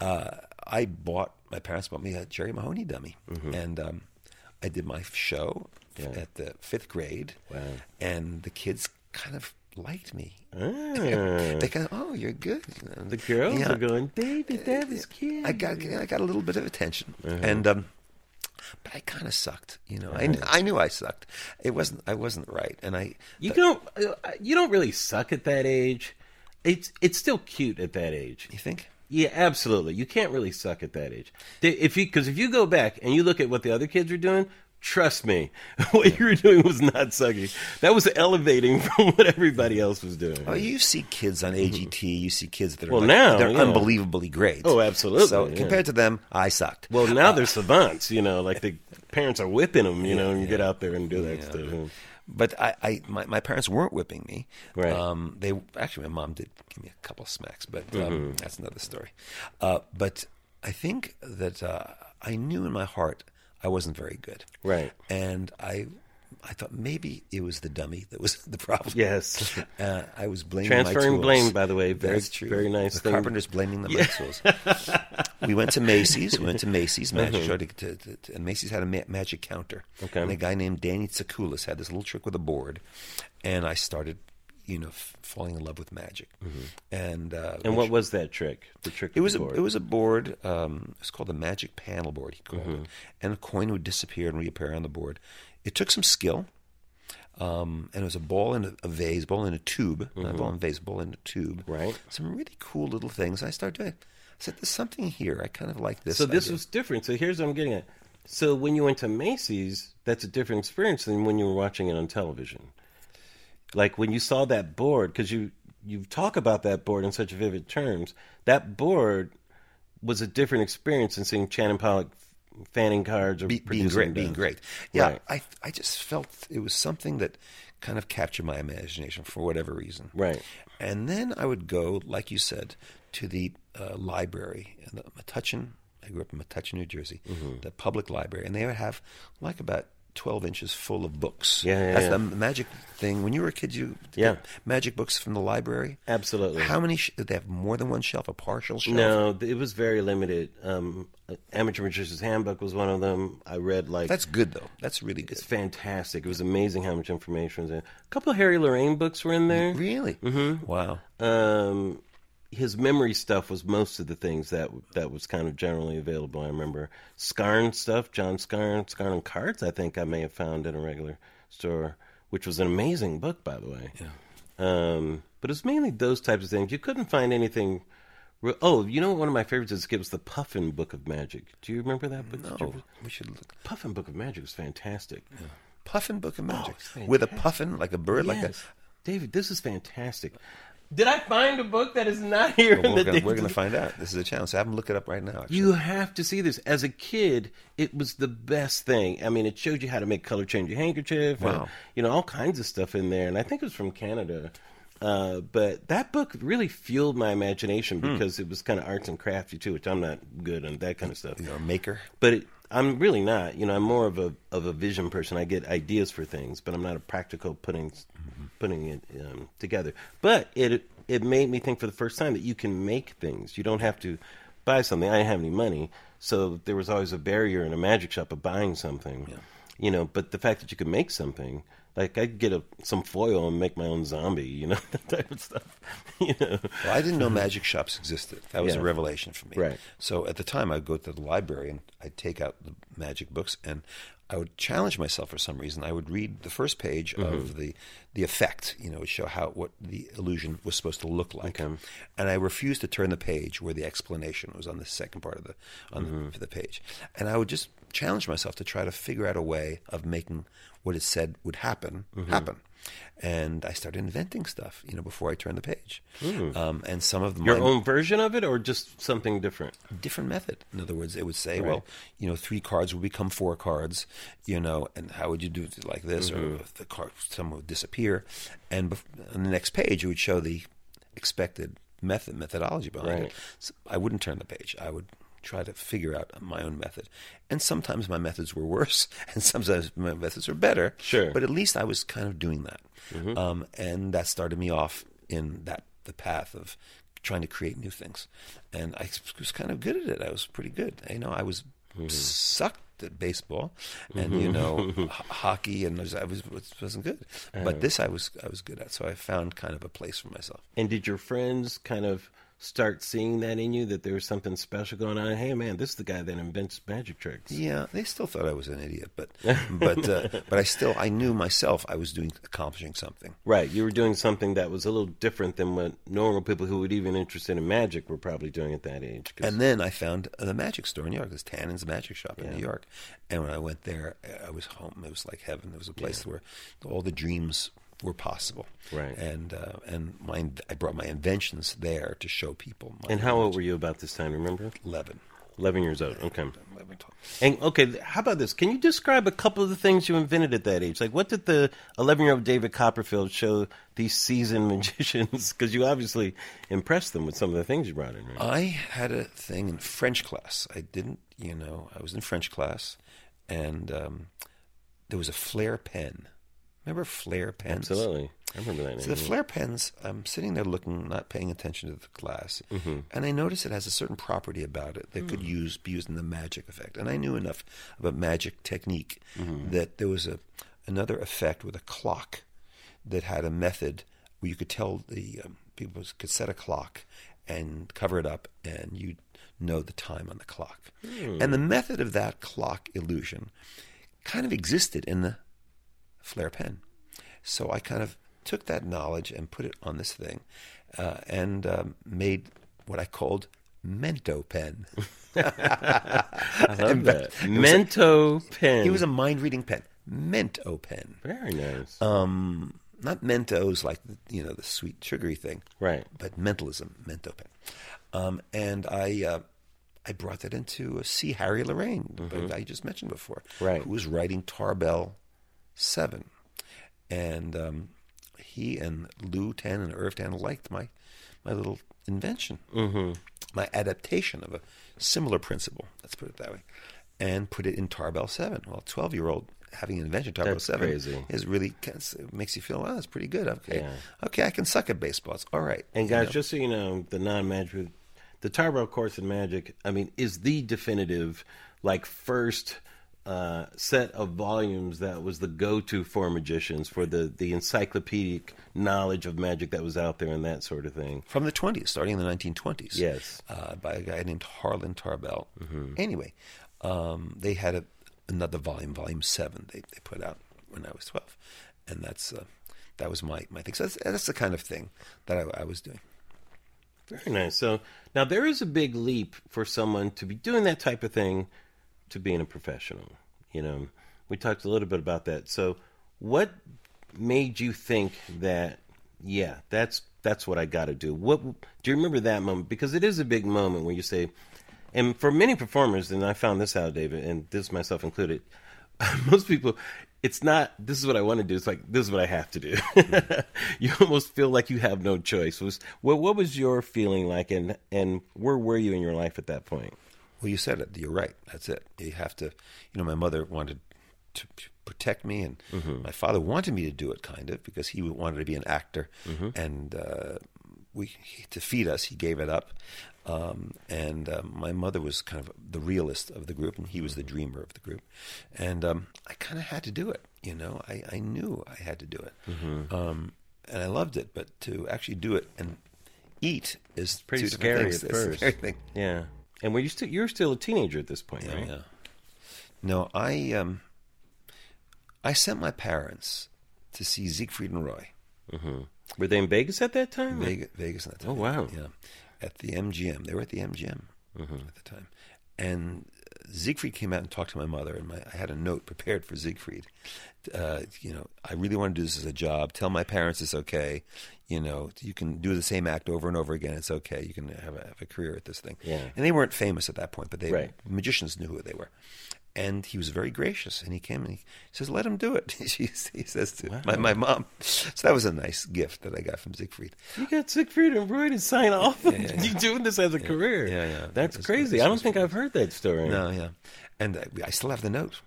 uh, I bought my parents bought me a Jerry Mahoney dummy, and um, I did my show Mm-hmm. Yeah. at the fifth grade, Wow. and the kids kind of liked me. Ah. They kind of, oh, you're good. you know. The girls Yeah. are going, David, that was cute. I got I got a little bit of attention, Uh-huh. and um, but I kind of sucked. You know, I, I knew I sucked. It wasn't I wasn't right, and I You don't. uh, You don't really suck at that age. It's it's still cute at that age. you think. Yeah, absolutely. You can't really suck at that age. If you because if you go back and you look at what the other kids are doing, trust me, what you were doing was not sucking. That was elevating from what everybody else was doing. Oh, you see kids on AGT. You see kids that are Well, like- now, they're yeah. unbelievably great. Oh, absolutely, So yeah. compared to them, I sucked. Well, now they're savants. You know, like the parents are whipping them. You know, and you get out there and do that stuff. But I, I my, my parents weren't whipping me. Right. Um, they actually, my mom did give me a couple of smacks, but um, Mm-hmm. that's another story. Uh, but I think that uh, I knew in my heart I wasn't very good. Right. And I I thought maybe it was the dummy that was the problem. Yes. Uh, I was blaming Transferring blame, by the way. Very, That's true. very nice The thing. carpenter's blaming the my tools. we went to Macy's. We went to Macy's magic show, to, to, to, to- and Macy's had a ma- magic counter. Okay. And a guy named Danny Tsakoulis had this little trick with a board, and I started, you know, f- falling in love with magic. And uh, Mm-hmm. And what was that trick? The trick. it was the a board? it was a board. Um, it's called the magic panel board. He called Mm-hmm. it, and a coin would disappear and reappear on the board. It took some skill, um, and it was a ball in a, a vase, ball in a tube, not a ball in a vase, ball in a tube. Mm-hmm. Right. Some really cool little things. I started doing. I said, "There's something here. I kind of like this." So this idea." was different. So here's what I'm getting at. So when you went to Macy's, that's a different experience than when you were watching it on television. Like when you saw that board, because you you talk about that board in such vivid terms. That board was a different experience than seeing Channing Pollock fanning cards or Be- being great, being great. Yeah, Right. I I just felt it was something that kind of captured my imagination for whatever reason. Right. And then I would go, like you said, to the uh, library in the Metuchen. I grew up in Metuchen, New Jersey, Mm-hmm. the public library, and they would have like about. 12 inches full of books. Yeah, yeah, That's yeah. the magic thing. When you were a kid, you Yeah. magic books from the library. Absolutely. How many? Sh- did they have more than one shelf? A partial shelf? No, it was very limited. Um, Amateur Magician's Handbook was one of them. I read like That's good though. That's really good. it's fantastic. It was amazing how much information was in. A couple of Harry Lorayne books were in there. Really? Mm-hmm. Wow. Um, his memory stuff was most of the things that that was kind of generally available. I remember Scarne stuff, John Scarne, Scarne and Cards. I think I may have found in a regular store, which was an amazing book, by the way. Yeah. Um, but it's mainly those types of things. You couldn't find anything. Re- oh, you know what one of my favorites is? It was the Puffin Book of Magic. Do you remember that book? Did you No, we should look. Puffin Book of Magic was fantastic. Yeah. Puffin Book of Magic it's with a puffin like a bird, like a. David, this is fantastic. Did I find a book that is not here? in Well, the we're gonna, we're gonna find out. This is a challenge. So have them look it up right now. Actually. You have to see this. As a kid, it was the best thing. I mean, it showed you how to make color change your handkerchief. and, Wow. you know, all kinds of stuff in there. And I think it was from Canada. Uh, but that book really fueled my imagination Hmm. because it was kind of arts and crafty too, which I'm not good on that kind of stuff. You're a maker. But it, I'm really not. You know, I'm more of a of a vision person. I get ideas for things, but I'm not a practical putting putting it um, together. But it it made me think for the first time that you can make things. You don't have to buy something. I didn't have any money, so there was always a barrier in a magic shop of buying something. You know, but the fact that you could make something. Like I could get a, some foil and make my own zombie, you know, that type of stuff. You know, Well, I didn't know magic shops existed. That was Yeah. a revelation for me. Right. So at the time, I'd go to the library and I'd take out the magic books and I would challenge myself for some reason. I would read the first page Mm-hmm. of the the effect, you know, would show how what the illusion was supposed to look like, Okay. and I refused to turn the page where the explanation was on the second part of the on Mm-hmm. the, the page, and I would just challenge myself to try to figure out a way of making what it said would happen Mm-hmm. happen. And I started inventing stuff, you know, before I turned the page. Um, and some of them your own version of it, or just something different. different method. In other words, it would say, well, you know, three cards would become four cards, you know, and how would you do it like this, or the card some would disappear, and bef- on the next page it would show the expected method methodology behind Right. it. So I wouldn't turn the page. I would try to figure out my own method, and sometimes my methods were worse, and sometimes my methods were better. Sure. but at least I was kind of doing that, mm-hmm. um, and that started me off in that the path of trying to create new things, and I was kind of good at it. I was pretty good. You know, I was mm-hmm. sucked at baseball, and you mm-hmm. know, h- hockey, and I was, I was wasn't good. But oh. this I was I was good at. So I found kind of a place for myself. And did your friends kind of start seeing that in you that there was something special going on? Hey, man, this is the guy that invents magic tricks. Yeah, they still thought I was an idiot, but but uh, but I still I knew myself I was doing accomplishing something. Right, you were doing something that was a little different than what normal people who would even interested in magic were probably doing at that age. 'cause- And then I found the magic store in New York. There's Tannen's Magic Shop in New York. And when I went there, I was home. It was like heaven. It was a place where all the dreams were possible. Right. And uh, and my I brought my inventions there to show people. My and how old were you about this time? Remember, Eleven. eleven years old. Okay. 11, 12. And okay, how about this? Can you describe a couple of the things you invented at that age? Like, what did the eleven-year-old David Copperfield show these seasoned magicians? Because you obviously impressed them with some of the things you brought in. Right? I had a thing in French class. I didn't, you know, I was in French class, and um, there was a Flair pen. Remember Flair pens? Absolutely. I remember that. So the Flair pens, I'm sitting there looking, not paying attention to the class, Mm-hmm. and I notice it has a certain property about it that Mm. could use be used in the magic effect. And I knew enough about magic technique Mm-hmm. that there was a another effect with a clock that had a method where you could tell the um, people could set a clock and cover it up, and you'd know the time on the clock. Hmm. And the method of that clock illusion kind of existed in the Flair pen. So I kind of took that knowledge and put it on this thing uh, and um, made what I called Mento pen. I love that. Mento pen. It was a mind reading pen. Mento pen. very nice. Um, not Mentos like, you know, the sweet sugary thing, right. but mentalism, Mento pen. Um, and I. Uh, I brought that into uh, see Harry Lorayne, the guy you just mentioned before, Right. who was writing Tarbell Seven, and um, he and Lou Tan and Irv Tan liked my my little invention, mm-hmm. my adaptation of a similar principle. Let's put it that way, and put it in Tarbell Seven. Well, twelve year old having an invention Tarbell That's Seven crazy. is really it makes you feel, oh, that's pretty good. Okay, Yeah. okay, I can suck at baseball. It's all right. And you guys, know? just so you know, the non-magic, the Tarbell course in Magic, I mean, is the definitive, like first uh, set of volumes that was the go-to for magicians for the the encyclopedic knowledge of magic that was out there and that sort of thing. from the 20s, starting in the 1920s. Yes. Uh, by a guy named Harlan Tarbell. Anyway, um, they had a, another volume, volume seven, they, they put out when I was 12. And that's uh, that was my, my thing. So that's, that's the kind of thing that I, I was doing. Very nice. So now there is a big leap for someone to be doing that type of thing to being a professional. You know, we talked a little bit about that. So what made you think that yeah, that's that's what I got to do? What do you remember that moment because it is a big moment where you say and for many performers and I found this out David and this myself included most people it's not this is what I want to do it's like this is what I have to do you almost feel like you have no choice was what what was your feeling like and and where were you in your life at that point Well, you said it. You're right. That's it. You have to, you know, my mother wanted to protect me, and my father wanted me to do it, kind of, because he wanted to be an actor, and uh, we he, to feed us, he gave it up. Um, and um, my mother was kind of the realist of the group, and he was the dreamer of the group. And um, I kind of had to do it. You know, I, I knew I had to do it, um, and I loved it. But to actually do it and eat is pretty scary things. at It's first scary thing. yeah and were you still you're still a teenager at this point right Yeah. No, I um, I sent my parents to see Siegfried and Roy, were they in Vegas at that time Vegas, Vegas at that time. Oh, wow. Yeah, at the MGM. They were at the MGM at the time, and Siegfried came out and talked to my mother, and my, I had a note prepared for Siegfried. Uh, you know, I really want to do this as a job. Tell my parents it's okay. You know, you can do the same act over and over again. It's okay. You can have a, have a career at this thing. Yeah. And they weren't famous at that point, but they Right. magicians knew who they were. And he was very gracious, and he came and he says, "Let him do it." he says to my, my mom. So that was a nice gift that I got from Siegfried. You got Siegfried and Roy to sign off. yeah, yeah. you doing this as a career. Yeah, yeah. That's That's- crazy. I don't think I've heard that story. No, yeah, and uh, I still have the note.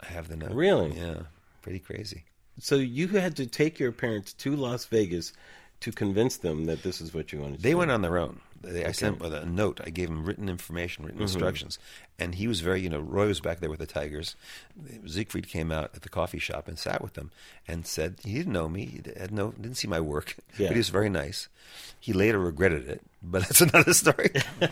I have the note. Really? Yeah, pretty crazy. So you had to take your parents to Las Vegas to convince them that this is what you wanted to do. They do. went on their own. They, I sent with a note. I gave him written information, written mm-hmm. instructions, and he was very, you know, Roy was back there with the Tigers. Siegfried came out at the coffee shop and sat with them and said he didn't know me, he had no, didn't see my work, Yeah. but he was very nice. He later regretted it, but that's another story.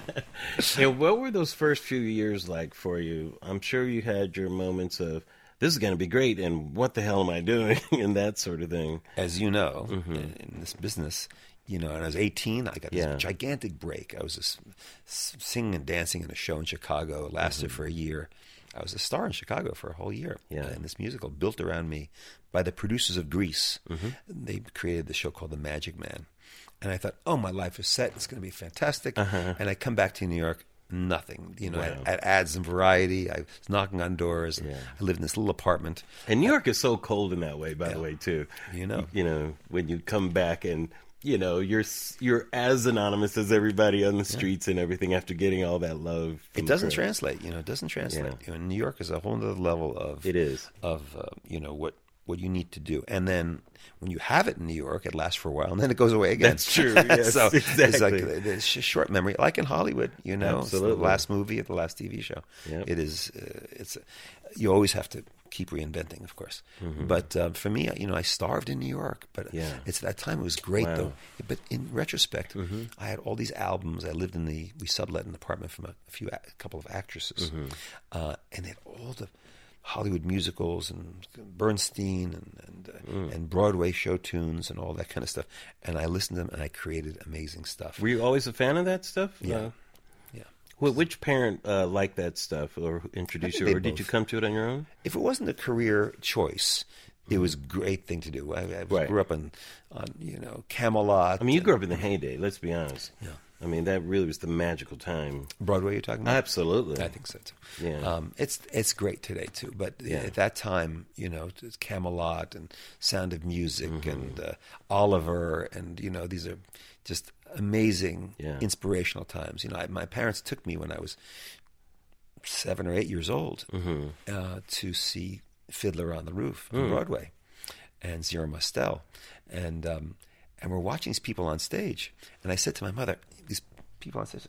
And what were those first few years like for you? I'm sure you had your moments of this is going to be great and what the hell am I doing and that sort of thing. As you know, in, in this business, you know, and I was 18, I got this Yeah. gigantic break. I was just singing and dancing in a show in Chicago. It lasted mm-hmm. for a year. I was a star in Chicago for a whole year. Yeah. In this musical built around me by the producers of Grease. Mm-hmm. They created the show called The Magic Man. And I thought, oh, my life is set. It's going to be fantastic. Uh-huh. And I come back to New York, nothing. You know, Wow. at, at ads and variety. I was knocking on doors. Yeah. I lived in this little apartment. And New York is so cold in that way, by the way, too. You know. you know, when you come back and you know you're you're as anonymous as everybody on the streets and everything after getting all that love. It doesn't translate. You know, it doesn't translate. Yeah. You know, New York is a whole other level of It is. of uh, you know what what you need to do, and then when you have it in New York, it lasts for a while, and then it goes away again. That's true, yes, so it's like it's a short memory, like in Hollywood. You know, It's the last movie the last TV show. Yep. It is. Uh, it's. You always have to keep reinventing, of course. But uh, for me, you know, I starved in New York, but Mm-hmm. Yeah. it's that time it was great Wow. Mm-hmm. though. But in retrospect, I had all these albums. I lived in the we sublet an apartment from a, a few a couple of actresses, Mm-hmm. uh, and they had all the Hollywood musicals and Bernstein and and, uh, Mm. and Broadway show tunes and all that kind of stuff. And I listened to them and I created amazing stuff. Were you always a fan of that stuff? Yeah. Uh, yeah. which parent uh, liked that stuff or introduced you, or did you come to it on your own? If it wasn't a career choice, it was a great thing to do. I, I. Right. grew up on, on you know Camelot. I mean, you and grew up in the heyday. Let's be honest. Yeah. I mean, that really was the magical time. Broadway. You're talking about? Absolutely. I think so too. Yeah. Um, it's it's great today too, but Yeah. at that time, you know, Camelot and Sound of Music Mm-hmm. and uh, Oliver, and you know, these are just amazing, Yeah. inspirational times. You know, I, my parents took me when I was seven or eight years old Mm-hmm. uh, to see Fiddler on the Roof Mm. on Broadway and Zero Mostel, and um, and we're watching these people on stage, and I said to my mother, people on stage.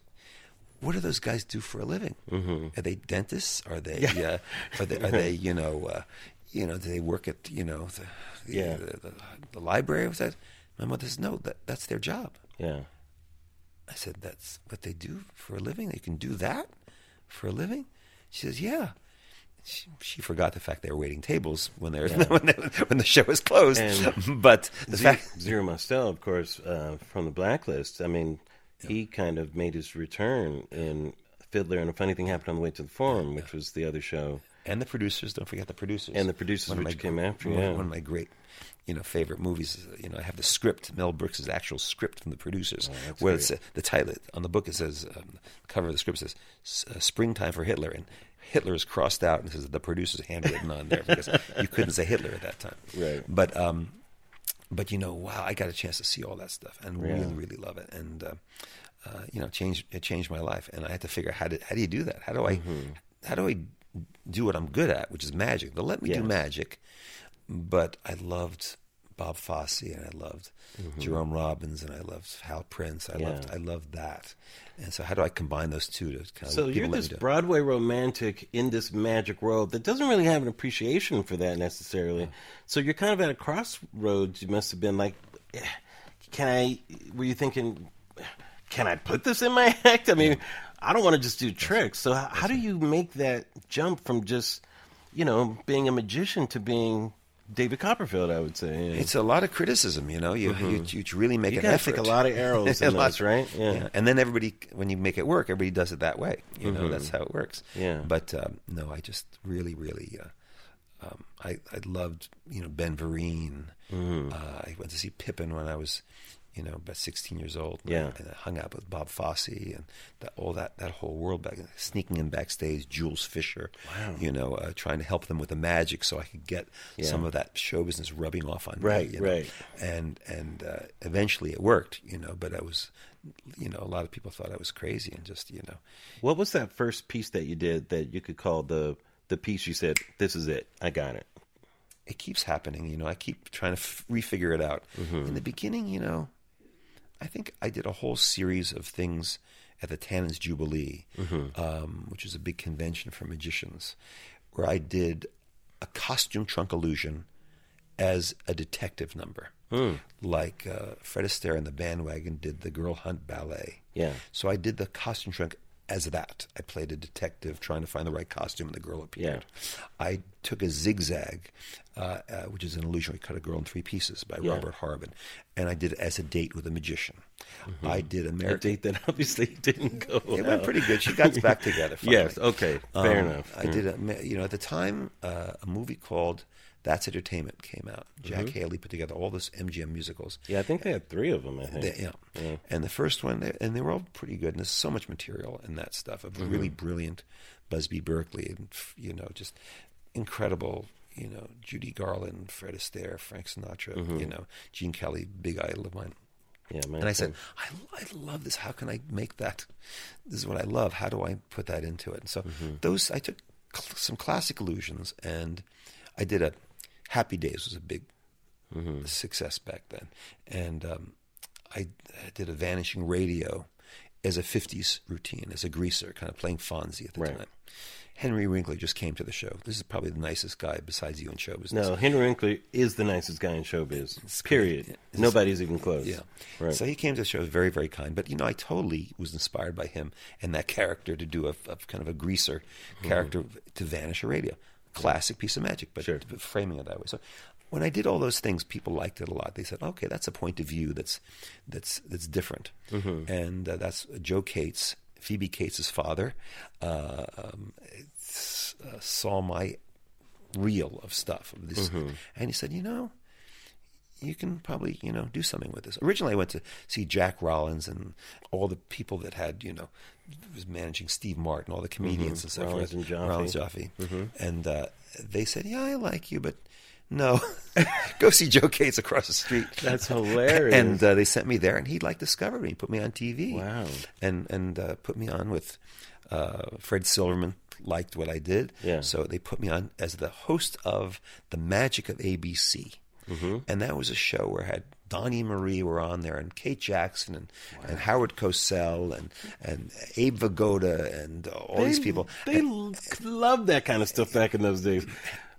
What do those guys do for a living? Mm-hmm. Are they dentists? Are they? Uh, are they? Are they? You know? Uh, you know? Do they work at? You know? The, the, Yeah. the, the, the library was that? My mother says no. That that's their job. Yeah. I said that's what they do for a living. They can do that for a living. She says yeah. She, she forgot the fact they were waiting tables when they were when, they, when the show was closed. And but the Z- fact Zero Mostel, of course, uh, from the Blacklist. I mean, he kind of made his return in Fiddler, and a funny thing happened on the way to the Forum, which was the other show. and the producers. Don't forget the producers. And the producers, One which my- came after, one, yeah. one of my great, you know, favorite movies. is, You know, I have the script, Mel Brooks' actual script from the producers, Oh, where great. it's uh, the title on the book. It says um, the cover of the script says uh, "Springtime for Hitler," and Hitler is crossed out and says the producers handwritten on there because you couldn't say Hitler at that time. Right. But um, but you know, wow, I got a chance to see all that stuff and Yeah. really, really love it. And uh, uh, you know, changed it changed my life. And I had to figure out how do how do you do that? How do I how do I do what I'm good at, which is magic? They'll let me Yeah. do magic, but I loved Bob Fosse and I loved Jerome Robbins and I loved Hal Prince. I Yeah. loved I loved that. And so how do I combine those two to kind of So you're this? Broadway romantic in this magic world that doesn't really have an appreciation for that necessarily. So you're kind of at a crossroads. You must have been like, eh, can I? Were you thinking, can I put this in my act? I mean, I don't want to just do tricks. So how, how do you make that jump from just, you know, being a magician to being David Copperfield? I would say Yeah. It's a lot of criticism, you know. You you, you really make you an effort. take a lot of arrows in A lot. right? Yeah. And then everybody, when you make it work, everybody does it that way. You know, that's how it works. Yeah. But um, no, I just really, really, uh, um, I I loved you know Ben Vereen. Mm-hmm. Uh, I went to see Pippin when I was, you know, about 16 years old. Yeah. And I hung out with Bob Fosse and that, all that that whole world back sneaking in backstage. Jules Fisher. Wow. You know, uh, trying to help them with the magic so I could get Yeah. some of that show business rubbing off on Right, me. you know. right. And and uh, eventually it worked. You know, but I was, you know, a lot of people thought I was crazy and just you know. What was that first piece that you did that you could call the the piece you said, "This is it, I got it." it keeps happening. You know, I keep trying to f- refigure it out. In the beginning, you know, I think I did a whole series of things at the Tannen's Jubilee, um, which is a big convention for magicians, where I did a costume trunk illusion as a detective number. Like uh, Fred Astaire and the Bandwagon did the Girl Hunt Ballet. Yeah. So I did the costume trunk as that. I played a detective trying to find the right costume, and the girl appeared. I took a zigzag, uh, uh, which is an illusion. We cut a girl in three pieces by Yeah. Robert Harbin, and I did it as a date with a magician. I did A American. date that obviously didn't go. It went pretty good. She got back together. Finally. Yes. Okay. Fair Um, enough. I did a, you know, at the time, uh, a movie called That's Entertainment came out. Jack Mm-hmm. Haley put together all this MGM musicals. Yeah, I think they had three of them. I think. They- yeah. And the first one, they, and they were all pretty good. And there's so much material in that stuff. A Mm-hmm. really brilliant Busby Berkeley, and you know, just incredible. You know, Judy Garland, Fred Astaire, Frank Sinatra. Mm-hmm. You know, Gene Kelly, big idol of mine. Yeah, man. And I said, I, I love this. How can I make that? This is what I love. How do I put that into it? And so Mm-hmm. those, I took cl- some classic illusions and I did a Happy Days was a big Mm-hmm. success back then. And um, I, I did a Vanishing Radio as a 50s routine, as a greaser, kind of playing Fonzie at the Right. time. Henry Winkler just came to the show. This is probably the nicest guy besides you in show business. no, Henry Winkler is the nicest guy in showbiz. Period. Nobody's even close. Yeah. Right. So he came to the show, very, very kind. But, you know, I totally was inspired by him and that character to do a, a kind of a greaser character to vanish a radio. Classic piece of magic, but Sure. framing it that way. So when I did all those things, people liked it a lot. They said, okay, that's a point of view that's, that's, that's different. And uh, that's Joe Cates, Phoebe Cates' father, uh, um, uh, saw my reel of stuff. Of this, And he said, you know, you can probably you know do something with this. Originally, I went to see Jack Rollins and all the people that had you know was managing Steve Martin, all the comedians and so Mm-hmm. Rollins forth. and Joffe. Rollins Joffe, and uh, they said, "Yeah, I like you, but." No, go see Joe Cates across the street. That's hilarious. And uh, they sent me there, and he like discovered me, put me on TV. Wow. And and uh, put me on with uh, Fred Silverman. Liked what I did, Yeah. so they put me on as the host of the Magic of ABC, Mm-hmm. and that was a show where I had Donnie and Marie were on there, and Kate Jackson, and, and Howard Cosell, and and Abe Vigoda, and all these people. They l- loved that kind of stuff back in those days.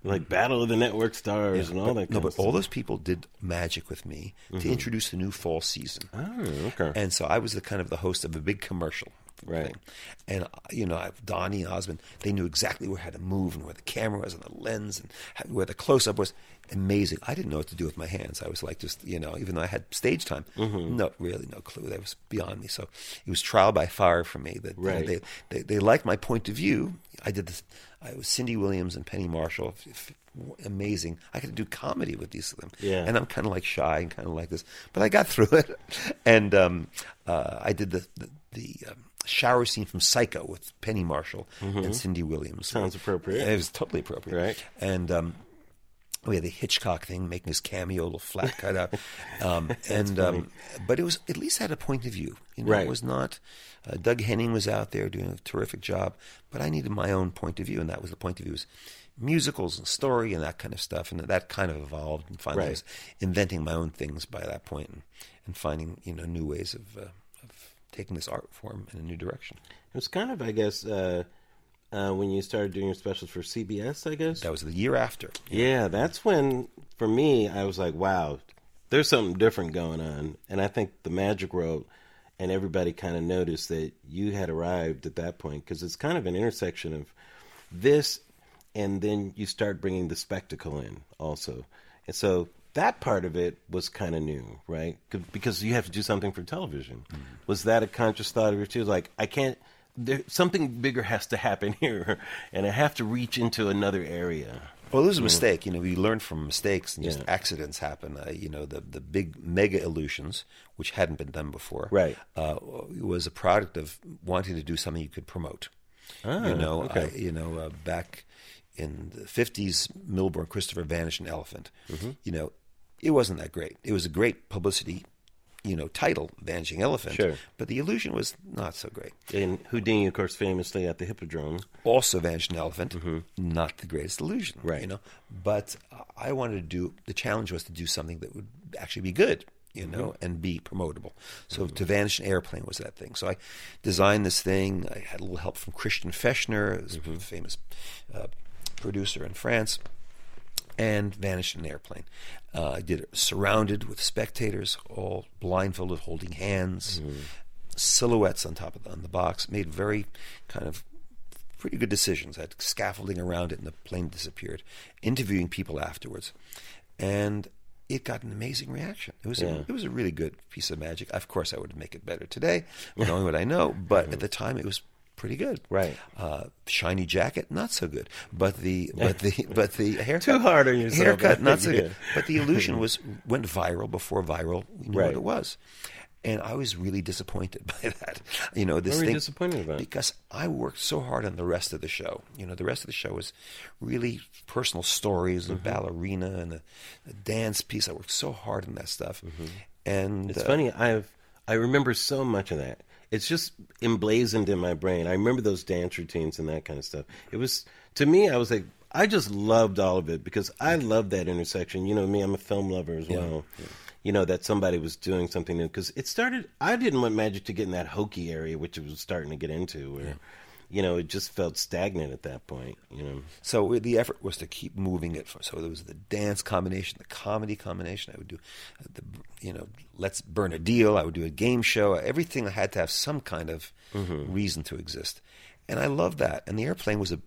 Like Battle of the Network Stars and all that kind no, but stuff. all those people did magic with me to introduce the new fall season. Oh, okay. And so I was the kind of the host of a big commercial. Right. thing. And, you know, Donnie and Osmond, they knew exactly where how to move and where the camera was and the lens and where the close up was. Amazing. I didn't know what to do with my hands. I was like, just, you know, even though I had stage time, Mm-hmm. no, really no clue. That was beyond me. So it was trial by fire for me. That you know, Right. they, they, they liked my point of view. I did this. I was Cindy Williams and Penny Marshall. F- f- Amazing. I could do comedy with these of them. Yeah. And I'm kind of like shy and kind of like this, but I got through it. And um, uh, I did the the, the um, shower scene from Psycho with Penny Marshall and Cindy Williams. Mm-hmm. Sounds appropriate. It was totally appropriate. Right. And um, we had the Hitchcock thing, making his cameo, a little flat cut out. Um, and um, but it was at least had a point of view. You know, Right. it was not. Uh, Doug Henning was out there doing a terrific job, but I needed my own point of view, and that was the point of view was musicals and story and that kind of stuff, and that kind of evolved. And finally, I was inventing my own things by that point, and, and finding you know new ways of, uh, of taking this art form in a new direction. It was kind of, I guess, uh, uh, when you started doing your specials for CBS, I guess. That was the year after. Yeah, that's when, for me, I was like, wow, there's something different going on. And I think the Magic World and everybody kind of noticed that you had arrived at that point because it's kind of an intersection of this and then you start bringing the spectacle in also. And so that part of it was kind of new, right? Because you have to do something for television. Was that a conscious thought of yours too? Like, I can't. There, something bigger has to happen here, and I have to reach into another area. Well, it was a mistake. You know, we learn from mistakes and just Yeah. accidents happen. Uh, you know, the the big mega illusions, which hadn't been done before, Right. uh, was a product of wanting to do something you could promote. Ah, you know, okay. I, you know, uh, back in the fifties, Milbourne, Christopher vanished an elephant. Mm-hmm. You know, it wasn't that great. It was a great publicity, you know, title, Vanishing Elephant. Sure. But the illusion was not so great. And Houdini, of course, famously at the Hippodrome. also Vanished an Elephant, not the greatest illusion, Mm-hmm. Right. You know, but I wanted to do the challenge was to do something that would actually be good, you Mm-hmm. know, and be promotable. So to vanish an airplane was that thing. So I designed this thing. I had a little help from Christian Fechner, who's Mm-hmm. a famous uh, producer in France, and vanished in an airplane. Uh, I did it surrounded with spectators, all blindfolded, holding hands, silhouettes on top of the, on the box. Made very kind of pretty good decisions. I had scaffolding around it, and the plane disappeared. Interviewing people afterwards, and it got an amazing reaction. It was Yeah. a, it was a really good piece of magic. Of course, I would make it better today, knowing what I know. But at the time, it was pretty good. Right. Uh, shiny jacket, not so good. But the but the but the haircut Too hard on yourself, Haircut, not so good. But the illusion was went viral before viral. We knew Right. what it was. And I was really disappointed by that. You know, this What thing disappointed about? because I worked so hard on the rest of the show. You know, the rest of the show was really personal stories, Mm-hmm. ballerina and a, a dance piece. I worked so hard on that stuff, Mm-hmm. And It's uh, funny. I've I remember so much of that. It's just emblazoned in my brain. I remember those dance routines and that kind of stuff. It was to me. I was like, I just loved all of it because I love that intersection. You know me. I'm a film lover as well. You know that somebody was doing something new because it started. I didn't want Magic to get in that hokey area, which it was starting to get into, where you know it just felt stagnant at that point. You know. So the effort was to keep moving it. So there was the dance combination, the comedy combination. I would do, uh, the you know, let's burn a deal. I would do a game show. Everything had to have some kind of reason to exist, and I loved that. And the airplane was a,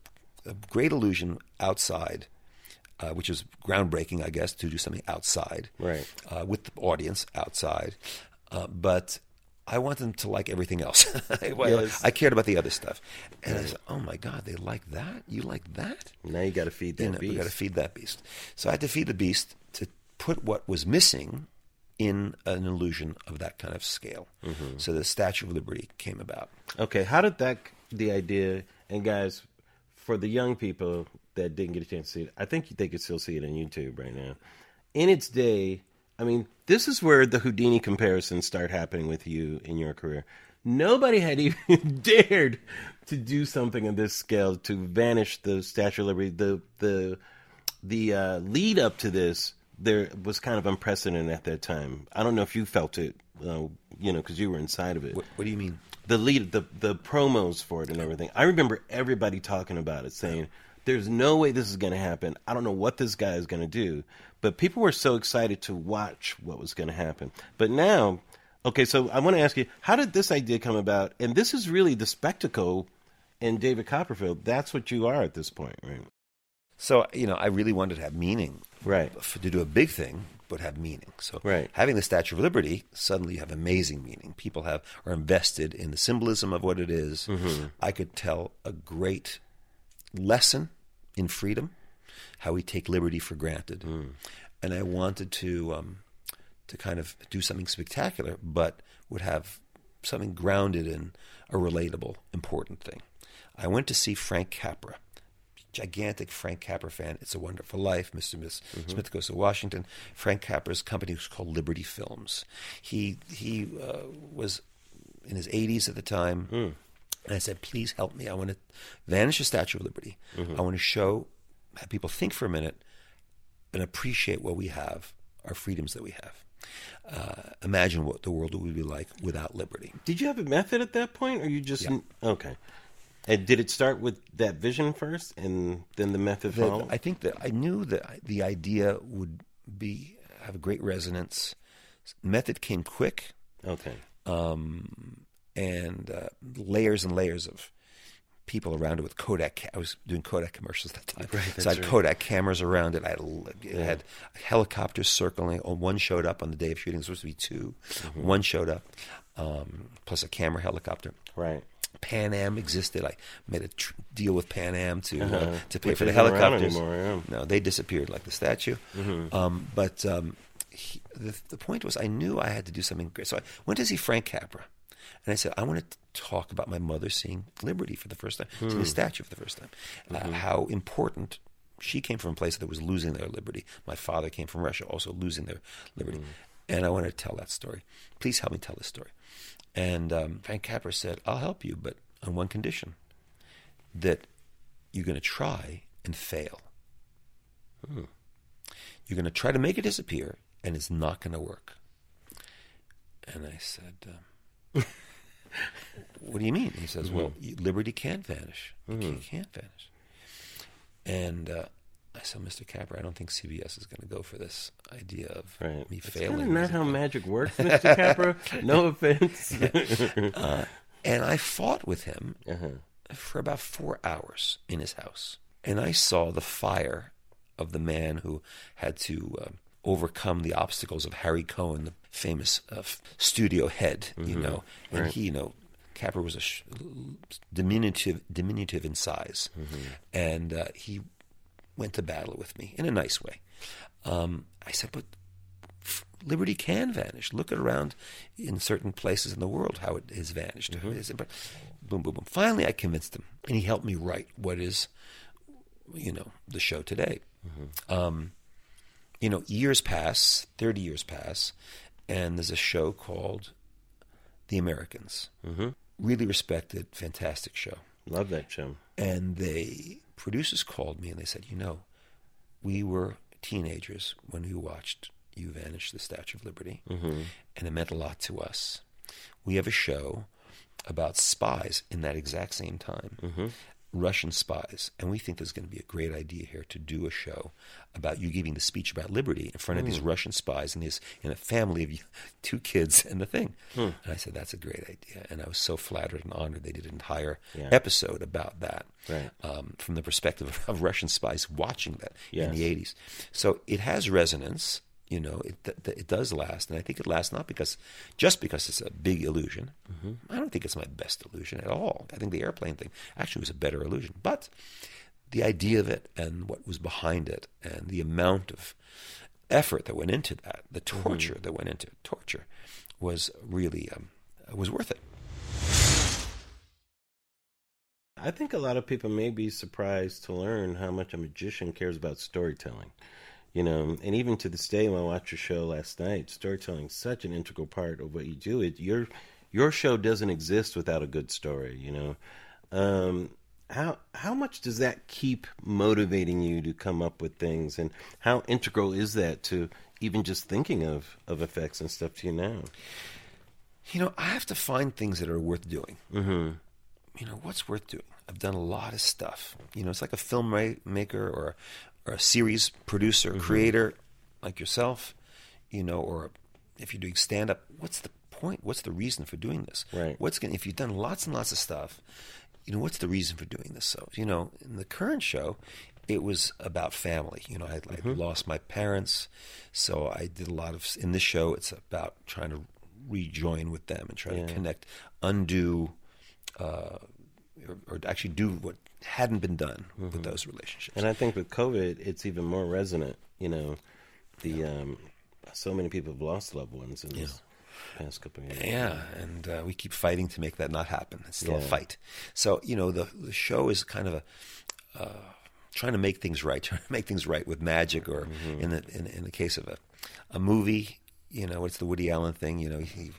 a great illusion outside, uh, which was groundbreaking, I guess, to do something outside, Right. uh, with the audience outside. Uh, but I want them to like everything else. I, Yes. I cared about the other stuff, and I said, "Oh my God, they like that! You like that?" Now you got to feed that you know, beast. got to feed that beast. So I had to feed the beast to put what was missing in an illusion of that kind of scale. Mm-hmm. So the Statue of Liberty came about. Okay, how did that the idea and guys for the young people that didn't get a chance to see it, I think they could still see it on YouTube right now. In its day, I mean, this is where the Houdini comparisons start happening with you in your career. Nobody had even dared to do something of this scale to vanish the Statue of Liberty. The the the uh, lead up to this there was kind of unprecedented at that time. I don't know if you felt it, uh, you know, because you were inside of it What, what do you mean? the lead the the promos for it and everything. I remember everybody talking about it, saying, "There's no way this is going to happen. I don't know what this guy is going to do." But people were so excited to watch what was going to happen. But now, okay, so I want to ask you, how did this idea come about? And this is really the spectacle. And David Copperfield, that's what you are at this point, right? So you know, I really wanted to have meaning, Right. to do a big thing, but have meaning. So Right. having the Statue of Liberty suddenly you have amazing meaning. People have are invested in the symbolism of what it is. Mm-hmm. I could tell a great lesson in freedom, how we take liberty for granted, Mm. and I wanted to um, to kind of do something spectacular, but would have something grounded in a relatable, important thing. I went to see Frank Capra gigantic Frank Capra fan. It's a Wonderful Life. Mr. Miss Smith Goes to Washington. Frank Capra's company was called Liberty Films. He he uh, was in his 80s at the time, and I said, "Please help me. I want to vanish the Statue of Liberty. I want to show, have people think for a minute, and appreciate what we have, our freedoms that we have. Uh, imagine what the world would be like without liberty." Did you have a method at that point, or you just okay? And did it start with that vision first, and then the method that followed? I think that I knew that the idea would be have a great resonance. Method came quick, okay. um, and uh, layers and layers of people around it with Kodak. I was doing Kodak commercials at that time, so I had Kodak cameras around it. I had, it had helicopters circling. Oh, one showed up on the day of shooting. It was supposed to be 2 Mm-hmm. One showed up, um, plus a camera helicopter. Right. Pan Am existed. I made a tr- deal with Pan Am to uh, to pay Which for the helicopters. anymore, yeah. No, they disappeared like the statue. Um, but um, he, the, the point was, I knew I had to do something great. So I went to see Frank Capra, and I said, I want to talk about my mother seeing liberty for the first time, seeing the statue for the first time, uh, how important. She came from a place that was losing their liberty. My father came from Russia, also losing their liberty. And I wanted to tell that story. Please help me tell this story. And um, Frank Capra said, I'll help you, but on one condition that you're going to try and fail. You're going to try to make it disappear, and it's not going to work. And I said, um, What do you mean? He says, Well, liberty can't vanish. It can't, vanish. And uh, I said, Mr. Capra, I don't think CBS is going to go for this idea of Right. me It's failing. kind of not how kid." magic works, Mr. Capra. no offense. And I fought with him Uh-huh. for about four hours in his house. And I saw the fire of the man who had to uh, overcome the obstacles of Harry Cohn, the famous uh, studio head, you know. And he, you know, Capra was a sh- diminutive, diminutive in size. And uh, he went to battle with me in a nice way. Um, I said, but f- liberty can vanish. Look around in certain places in the world how it has vanished. Said, but boom, boom, boom. Finally, I convinced him, and he helped me write what is, you know, the show today. Um, you know, years pass, thirty years pass, and there's a show called The Americans. Mm-hmm. Really respected, fantastic show. Love that show. And the producers called me and they said, you know, we were teenagers when we watched You Vanish, the Statue of Liberty, Mm-hmm. and it meant a lot to us. We have a show about spies in that exact same time, Mm-hmm. Russian spies, and we think there's going to be a great idea here to do a show about you giving the speech about liberty in front of these Russian spies and these in a family of two kids and the thing. And I said that's a great idea, and I was so flattered and honored they did an entire Yeah. episode about that Right. um, from the perspective of Russian spies watching that in the 80s. So it has resonance. You know, it th- th- it does last, and I think it lasts not because just because it's a big illusion. I don't think it's my best illusion at all. I think the airplane thing actually was a better illusion, but the idea of it and what was behind it and the amount of effort that went into that, the torture that went into it, torture was really um, was worth it. I think a lot of people may be surprised to learn how much a magician cares about storytelling. You know, and even to this day, when I watched your show last night, storytelling is such an integral part of what you do. It your your show doesn't exist without a good story. You know, um, how how much does that keep motivating you to come up with things, and how integral is that to even just thinking of of effects and stuff to you now? You know, I have to find things that are worth doing. Mm-hmm. You know what's worth doing? I've done a lot of stuff. You know it's like a filmmaker or, or a series producer mm-hmm. creator like yourself you know or if you're doing stand up what's the point? What's the reason for doing this? Right. what's going if you've done lots and lots of stuff you know what's the reason for doing this? So you know in the current show it was about family. You know i i mm-hmm. lost my parents so i did a lot of in this show it's about trying to rejoin with them and try Yeah. to connect undo uh, or, or actually do what hadn't been done with those relationships. And I think with COVID, it's even more resonant. You know, the um, so many people have lost loved ones in this past couple of years. yeah, and uh, we keep fighting to make that not happen. It's still a fight. So you know, the the show is kind of a uh, trying to make things right, trying to make things right with magic, or in the in, in the case of a a movie, you know, it's the Woody Allen thing. You know, he.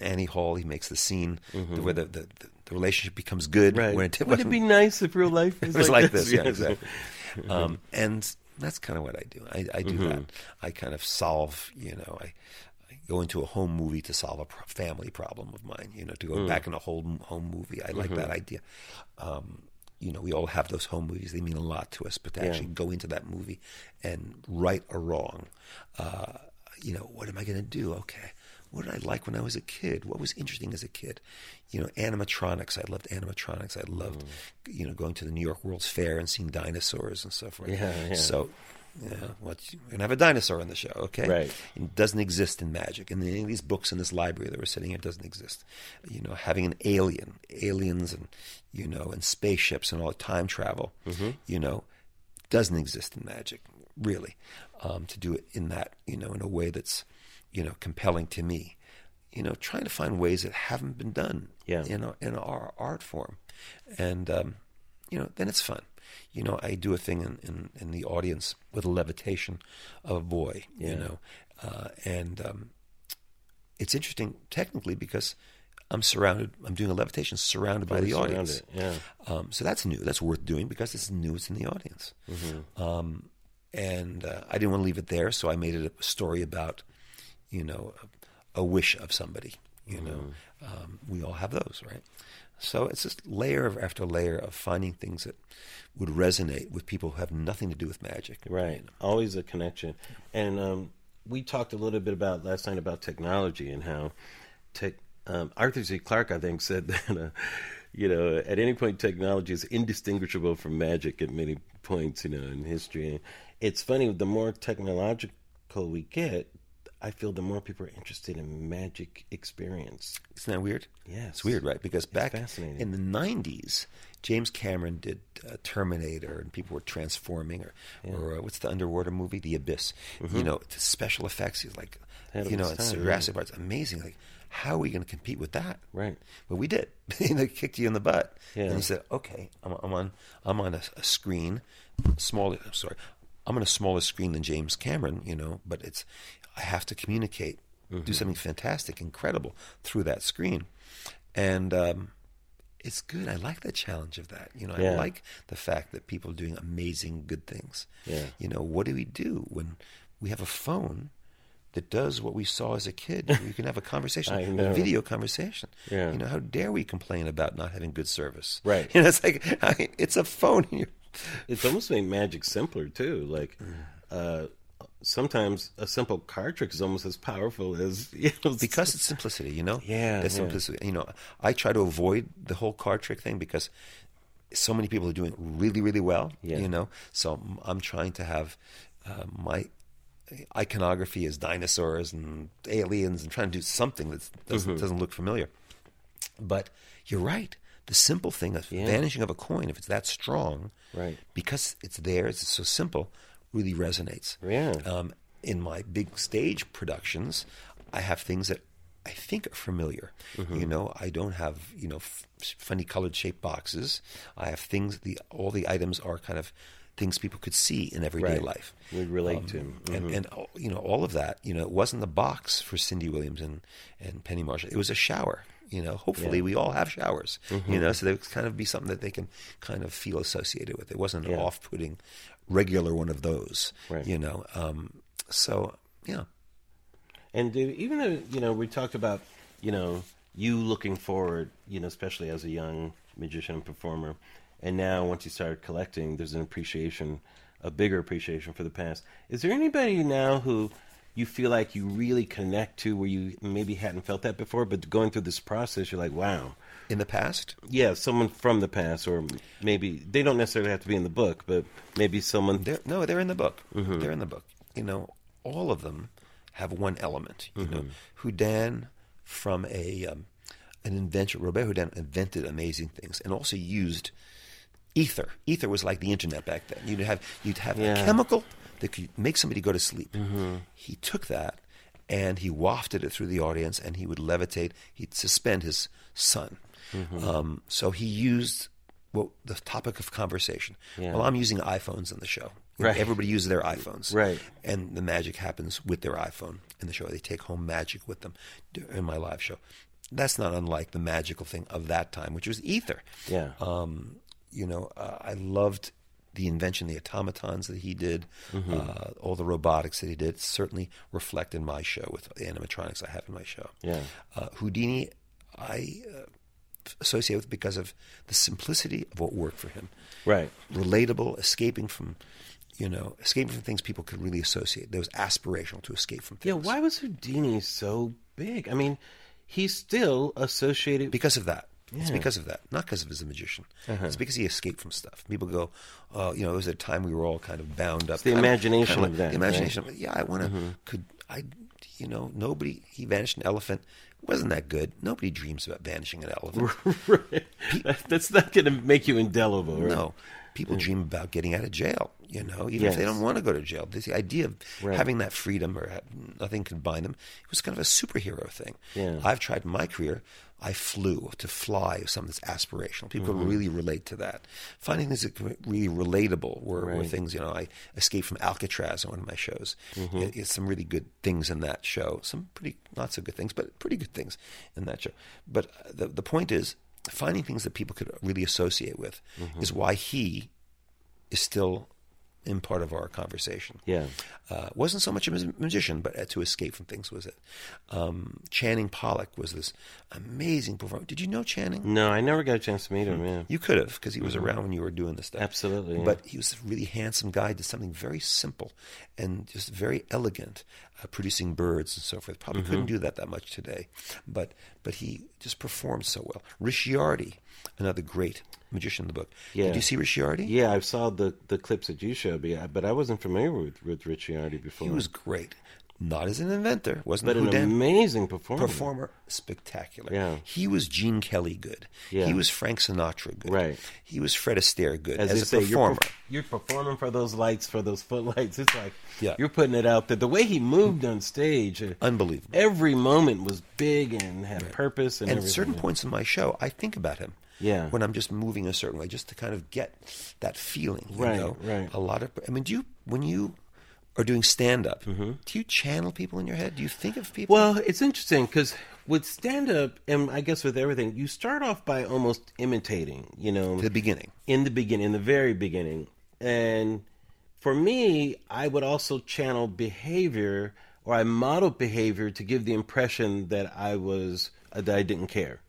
Annie Hall, he makes the scene where the, the, the relationship becomes good. Right. When it, Would it be nice if real life was, was like, this, yeah, Yes. exactly. Um, and that's kind of what I do. I, I do that. I kind of solve, you know, I, I go into a home movie to solve a pro- family problem of mine. You know, to go back in a whole home movie. I like that idea. Um, you know, we all have those home movies. They mean a lot to us. But to actually go into that movie and right or wrong, uh, you know, what am I going to do? Okay. What did I like when I was a kid? What was interesting as a kid? You know, animatronics. I loved animatronics. I loved, you know, going to the New York World's Fair and seeing dinosaurs and so forth. Yeah, yeah. So, yeah, what we're gonna have a dinosaur on the show, okay? Right. It doesn't exist in magic, and any of these books in this library that we're sitting here doesn't exist. You know, having an alien, aliens, and you know, and spaceships and all the time travel, Mm-hmm. you know, doesn't exist in magic, really. Um, to do it in that, you know, in a way that's, you know, compelling to me. You know, trying to find ways that haven't been done Yeah. in our, in our art form, and um, you know, then it's fun. You know, I do a thing in, in, in the audience with a levitation of a boy. Yeah. You know, uh, and um, it's interesting technically because I'm surrounded. I'm doing a levitation surrounded by the Fully audience. Yeah. Um, so that's new. That's worth doing because it's new. It's in the audience. Mm-hmm. Um, and uh, I didn't want to leave it there, so I made it a story about, you know, a, a wish of somebody. You know, Mm-hmm. um, we all have those, right? So it's just layer after layer of finding things that would resonate with people who have nothing to do with magic. Right. Always a connection. And um, we talked a little bit about last night about technology and how tech. Um, Arthur C. Clarke, I think, said that uh, you know at any point technology is indistinguishable from magic at many points, you know, in history. It's funny. The more technological we get, I feel the more people are interested in magic experience. Isn't that weird? Yes. It's weird, right? Because back in the 90s, James Cameron did uh, Terminator and people were transforming, or, or uh, what's the underwater movie? The Abyss. You know, special effects. He's like, you know, its Jurassic Park. It's amazing. Like, how are we going to compete with that? Right. But we did. they kicked you in the butt. Yeah. And he said, okay, I'm, I'm on, I'm on a, a screen, smaller, I'm sorry, I'm on a smaller screen than James Cameron, you know, but it's, I have to communicate do something fantastic, incredible through that screen, and um, it's good. I like the challenge of that. You know, Yeah. I like the fact that people are doing amazing, good things. Yeah. You know, what do we do when we have a phone? That does what we saw as a kid. We can have a conversation, a video conversation. Yeah. You know, how dare we complain about not having good service? Right. You know, it's like I mean, it's a phone. It's almost made magic simpler too. Like uh, sometimes a simple card trick is almost as powerful as you know, because it's simplicity, you know. Yeah, the yeah. simplicity. You know, I try to avoid the whole card trick thing because so many people are doing really, really well. Yeah. You know, so I'm- I'm trying to have uh, my iconography as dinosaurs and aliens and trying to do something that doesn't Mm-hmm. doesn't look familiar. But you're right. The simple thing of Yeah. vanishing of a coin, if it's that strong, Right. because it's there, it's so simple, really resonates. Yeah. Um, in my big stage productions, I have things that I think are familiar. Mm-hmm. You know, I don't have you know f- funny colored shaped boxes. I have things. The all the items are kind of things people could see in everyday Right. life. We relate to. Mm-hmm. And, and all- you know all of that. You know, it wasn't the box for Cindy Williams and, and Penny Marshall. It was a shower. You know, hopefully Yeah. we all have showers. You know, so there would kind of be something that they can kind of feel associated with. It wasn't an Yeah. off-putting, regular one of those. Right. You know, um, so yeah. And even though you know we talked about you know you looking forward, you know, especially as a young magician and performer, and now once you start collecting, there's an appreciation, a bigger appreciation for the past. Is there anybody now who you feel like you really connect to where you maybe hadn't felt that before, but going through this process, you're like, wow, In the past, yeah, someone from the past, or maybe they don't necessarily have to be in the book, but maybe someone. They're, no, they're in the book. Mm-hmm. They're in the book. You know, all of them have one element. You know, Mm-hmm. Houdin from a um, an inventor, Robert Houdin invented amazing things and also used ether. Ether was like the internet back then. You'd have you'd have Yeah. a chemical that could make somebody go to sleep. He took that and he wafted it through the audience, and he would levitate. He'd suspend his sun. Um, so he used well, the topic of conversation. Yeah. Well, I'm using iPhones in the show. Right. Everybody uses their iPhones. Right. And the magic happens with their iPhone in the show. They take home magic with them in my live show. That's not unlike the magical thing of that time, which was ether. Yeah. Um, you know, uh, I loved the invention, the automatons that he did, Mm-hmm. uh, all the robotics that he did certainly reflect in my show with the animatronics I have in my show. Yeah. Uh, Houdini, I uh, associate with because of the simplicity of what worked for him Right. relatable, escaping from, you know, escaping from things people could really associate. That was aspirational to escape from Yeah. Why was Houdini so big? I mean, he's still associated. Because of that. It's Yeah. Uh-huh. because of that, not because of his a magician. It's because he escaped from stuff. People go, oh, you know, it was a time we were all kind of bound up. the Kind of- imagination kind of like that, The imagination. of, Yeah, I want to. Mm-hmm. Could I? You know, nobody. He vanished an elephant. Wasn't that good? Nobody dreams about vanishing an elephant. right. That's not going to make you indelible, right? No, people hmm. dream about getting out of jail. You know, even if they don't want to go to jail. The idea of Right. having that freedom or have, nothing could bind them it was kind of a superhero thing. Yeah. I've tried in my career. I flew to fly is something that's aspirational. People Mm-hmm. really relate to that. Finding things that really relatable were, were things. You know, I escaped from Alcatraz on one of my shows. Mm-hmm. It- it's some really good things in that show. Some pretty not so good things, but pretty good things in that show. But uh, the the point is finding things that people could really associate with Mm-hmm. is why he is still in part of our conversation. Yeah. Uh, wasn't so much a magician, but uh, to escape from things was it. Um, Channing Pollock was this amazing performer. Did you know Channing? No, I never got a chance to meet him. Yeah. You could have, because he was around when you were doing this stuff. Mm-hmm. Absolutely, yeah. But he was a really handsome guy, did something very simple and just very elegant, uh, producing birds and so forth. Probably Mm-hmm. couldn't do that that much today. But but he just performed so well. Richiardi, another great magician in the book. Yeah. Did you see Richiardi? Yeah, I saw the the clips that you showed me, but I wasn't familiar with with Richiardi before. He was great. Not as an inventor, wasn't but an Houdin amazing performer. performer, spectacular. Yeah. He was Gene Kelly good. Yeah. He was Frank Sinatra good. Right. He was Fred Astaire good As, as, a say, you're, performer. you're performing for those lights, for those footlights. It's like Yeah. you're putting it out there. The way he moved on stage, uh, Unbelievable. every moment was big and had purpose. And, and everything. certain points in my show, I think about him. Yeah. When I'm just moving a certain way, just to kind of get that feeling. You Right, know? right. A lot of. I mean, do you when you or doing stand up, do you channel people in your head? Do you think of people? Well, it's interesting because with stand up, and I guess with everything, you start off by almost imitating, you know, the beginning. in the beginning, in the very beginning. And for me, I would also channel behavior or I modeled behavior to give the impression that I was uh, that I didn't care.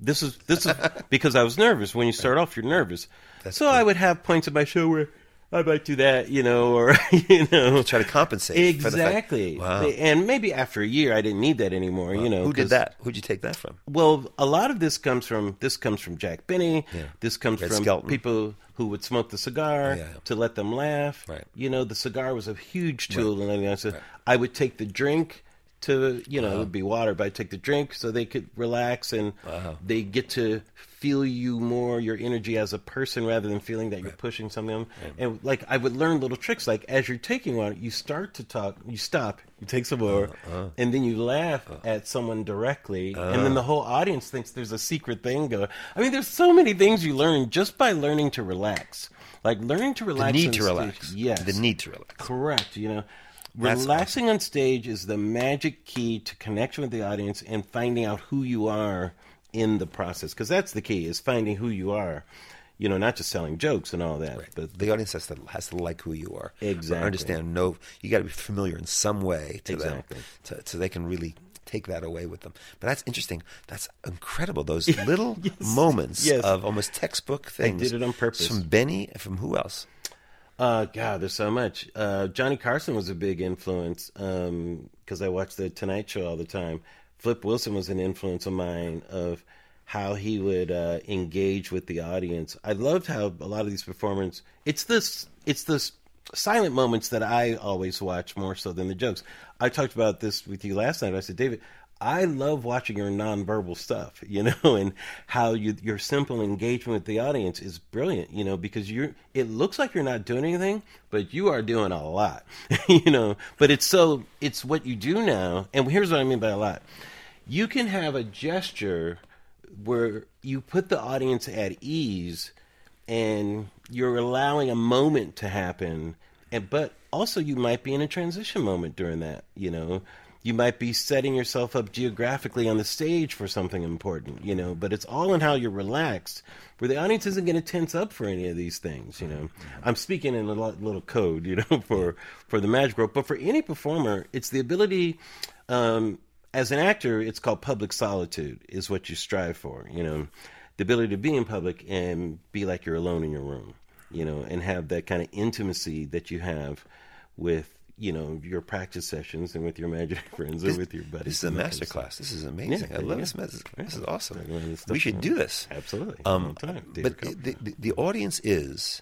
This is this is because I was nervous. When you start off, you're nervous. so I would have points in my show where I might do that, you know, or you know, Try to compensate. for the fact- exactly. Wow. And maybe after a year, I didn't need that anymore. You know, who did that? Who'd you take that from? well, a lot of this comes from this comes from Jack Benny. Yeah. This comes Red from Skelton. people who would smoke the cigar Yeah. to let them laugh. Right. You know, the cigar was a huge tool in letting us. I would take the drink to you know it would be water, but I take the drink so they could relax and they get to feel you more, your energy as a person, rather than feeling that you're pushing something. on them. And like I would learn little tricks, like as you're taking one, you start to talk, you stop, you take some more, uh-huh. Uh-huh. and then you laugh uh-huh. at someone directly, and then the whole audience thinks there's a secret thing going. I mean, there's so many things you learn just by learning to relax. Like learning to relax. The need to relax. Yes. The need to relax. Correct. You know, relaxing on stage is the magic key to connection with the audience and finding out who you are in the process. Because that's the key is finding who you are. You know, not just selling jokes and all that, but The audience has to has to like who you are. Exactly. Understand? No, you got to be familiar in some way to Exactly. them, to, so they can really take that away with them. But that's interesting. That's incredible. Those little moments Yes. of almost textbook things. did it on purpose. From Benny, from who else? Uh, God, there's so much. Uh, Johnny Carson was a big influence because I watched the Tonight Show all the time. Flip Wilson was an influence of mine of how he would uh, engage with the audience. I loved how a lot of these performers. It's this. It's this silent moments that I always watch more so than the jokes. I talked about this with you last night. I said, David, I love watching your nonverbal stuff, you know, and how you, your simple engagement with the audience is brilliant, you know, because you're, it looks like you're not doing anything, but you are doing a lot, you know, but it's so, it's what you do now. And here's what I mean by a lot. You can have a gesture where you put the audience at ease and you're allowing a moment to happen and but also you might be in a transition moment during that you know you might be setting yourself up geographically on the stage for something important you know but it's all in how you're relaxed where the audience isn't going to tense up for any of these things you know. I'm speaking in a little code you know for for the magic rope but for any performer it's the ability um as an actor it's called public solitude is what you strive for you know. The ability to be in public and be like you're alone in your room, you know, and have that kind of intimacy that you have with, you know, your practice sessions and with your magic friends or with your buddies. This is a master class. This is amazing. Yeah, I love yeah. this message. This is awesome. This We should do this. Absolutely. Um, but the, the, the audience is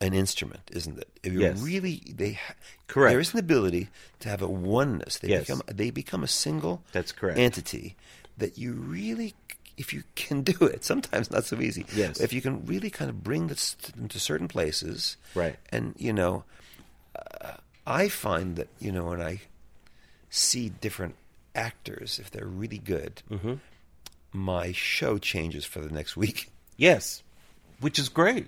an instrument, isn't it? If you're Yes. really they ha- Correct. There is an ability to have a oneness. They Yes. become they become a single That's correct. entity that you really if you can do it, sometimes not so easy. Yes. If you can really kind of bring this them to certain places, Right. And you know, uh, I find that you know when I see different actors, if they're really good, Mm-hmm. my show changes for the next week. Yes, which is great.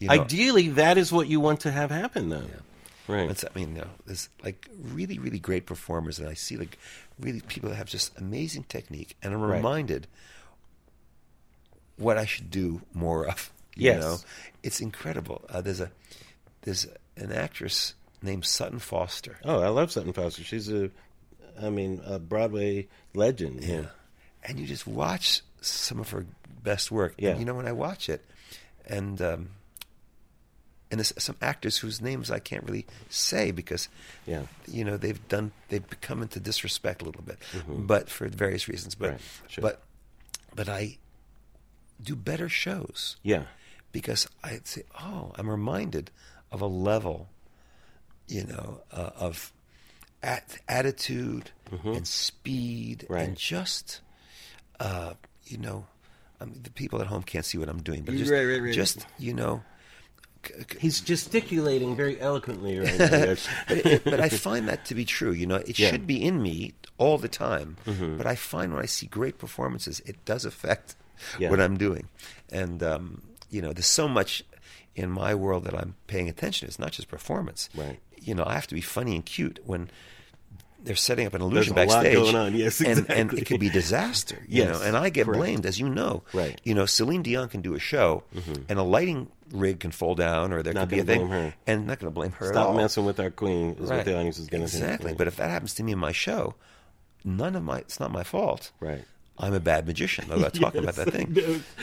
You know, Ideally, that is what you want to have happen, though. Right. It's, I mean, you know, there's like really, really great performers, and I see like really people that have just amazing technique, and I'm Right. reminded what I should do more of. You Yes. know, it's incredible. Uh, there's a there's an actress named Sutton Foster. oh, I love Sutton Foster. She's a, I mean, a Broadway legend. Yeah. and you just watch some of her best work. Yeah. And, you know, when I watch it, and um, and some actors whose names I can't really say because, Yeah. you know, they've done they've come into disrespect a little bit, but for various reasons. But Mm-hmm. Right, sure. but but I do better shows Yeah. because I say, oh, I'm reminded of a level, you know, uh, of at- attitude and speed Mm-hmm. Right. and just, uh, you know, I mean, the people at home can't see what I'm doing, but just, Right, right, right. just you know, c- c- He's gesticulating very eloquently right now. Yes. but, it- but I find that to be true. You know, it Yeah. should be in me all the time. Mm-hmm. But I find when I see great performances, it does affect Yeah. what I'm doing. And um, you know, there's so much in my world that I'm paying attention. to. It's not just performance. Right. You know, I have to be funny and cute when they're setting up an illusion There's a lot backstage. going on. Yes, and, and it could be disaster. You Yes, know, and I get correct. blamed, as you know. Right. Mm-hmm. You know, Celine Dion can do a show, and a lighting rig can fall down, or there Not could be a thing, her. and not going to blame her at Stop messing with our queen is what Right. the audience is going to exactly. think. But if that happens to me in my show, none of my it's not my fault. right. I'm a bad magician. I'm not talking about that thing.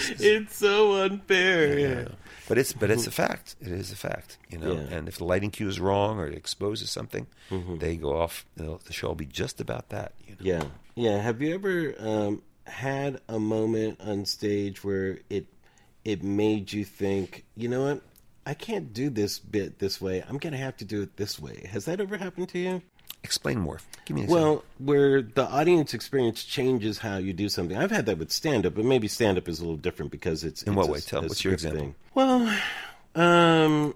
it's so unfair. Yeah. But it's but it's a fact. It is a fact, you know. Yeah. And if the lighting cue is wrong or it exposes something, they go off. You know, the show will be just about that. You know? Yeah. Yeah. Have you ever um, had a moment on stage where it it made you think, you know what? I can't do this bit this way. I'm going to have to do it this way. Has that ever happened to you? Explain more. Give me an example. Well, where the audience experience changes how you do something. I've had that with stand up, but maybe stand up is a little different because it's In it's what a- way? Tell- what's your example? Well, um,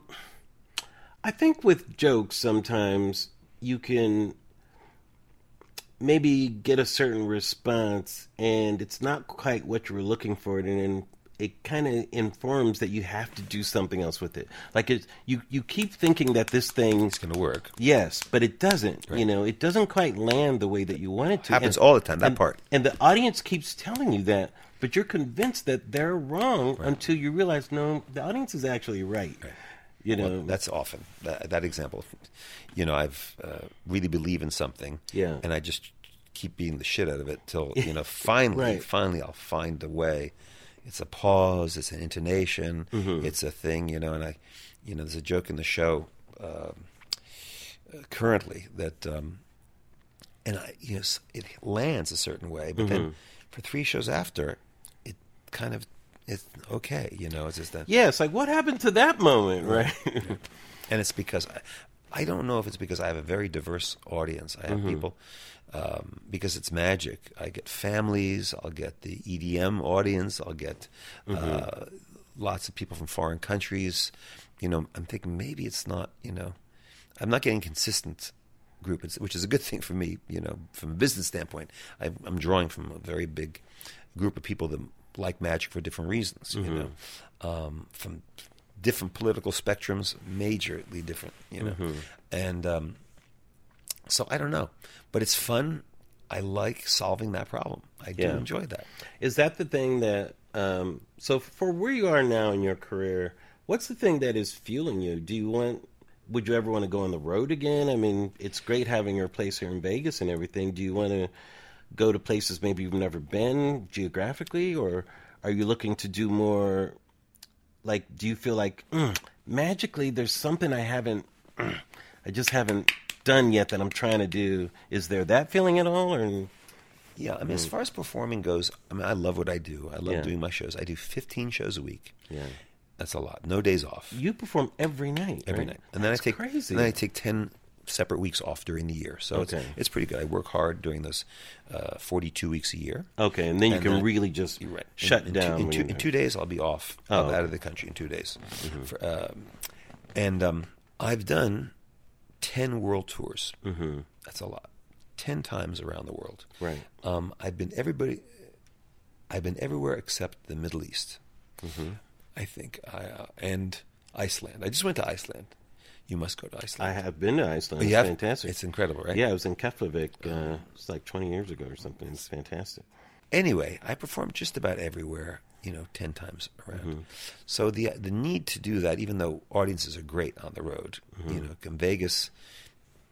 I think with jokes sometimes you can maybe get a certain response and it's not quite what you were looking for and then it kind of informs that you have to do something else with it like it you you keep thinking that this thing is going to work. Yes, but it doesn't. You know, it doesn't quite land the way that you want it to. Happens all the time, that and- part. And the audience keeps telling you that, but you're convinced that they're wrong until you realize no, the audience is actually right. You know, Well, that's often that, that example. You know, I've uh, really believe in something, Yeah. and I just keep beating the shit out of it till you know finally, Right. finally, I'll find a way. It's a pause. It's an intonation. Mm-hmm. It's a thing. You know, and I, you know, there's a joke in the show um, uh, currently that, um, and I, yes, it lands a certain way, but Mm-hmm. then for three shows after, it kind of it's okay. You know, it's just that. yeah, it's like what happened to that moment, right? and it's because I, I don't know if it's because I have a very diverse audience. I have people um, because it's magic. I get families. I'll get the EDM audience. I'll get uh, lots of people from foreign countries. You know, I'm thinking maybe it's not. You know, I'm not getting consistent group, which is a good thing for me. You know, from a business standpoint, I, I'm drawing from a very big group of people that like magic for different reasons. You know, um, from different political spectrums, majorly different. You know, and um, so I don't know, but it's fun. I like solving that problem. I do Yeah. enjoy that. Is that the thing that? Um, so for where you are now in your career, what's the thing that is fueling you? Do you want? Would you ever want to go on the road again? I mean, it's great having your place here in Vegas and everything. Do you want to go to places maybe you've never been geographically, or are you looking to do more? Like, do you feel like mm, magically there's something I haven't, mm, I just haven't done yet that I'm trying to do? Is there that feeling at all, or? Yeah, I mean, as far as performing goes, I mean, I love what I do. I love Mm. Yeah. doing my shows. I do 15 shows a week. Yeah. That's a lot. No days off. You perform every night. every right? night, and then I take crazy. and then I take ten separate weeks off during the year. So Okay. it's it's pretty good. I work hard during those uh, forty-two weeks a year. okay, and then you And can then- really just right. shut in, in down. Two, in, two, in two days, I'll be off. Oh, I'll be okay. out of the country in two days. For, um, and um, I've done ten world tours. Mm-hmm. That's a lot. Ten times around the world. Right. Um, I've been everybody. I've been everywhere except the Middle East. Mm-hmm. I think I uh, and Iceland. I just went to Iceland. You must go to Iceland. I have been to Iceland. It's have? fantastic. It's incredible, right? Yeah, I was in Keflavik. Uh, it's like 20 years ago or something. It's fantastic. Anyway, I performed just about everywhere, you know, ten times around. Mm-hmm. So the the need to do that, even though audiences are great on the road, Mm-hmm. you know, in Vegas,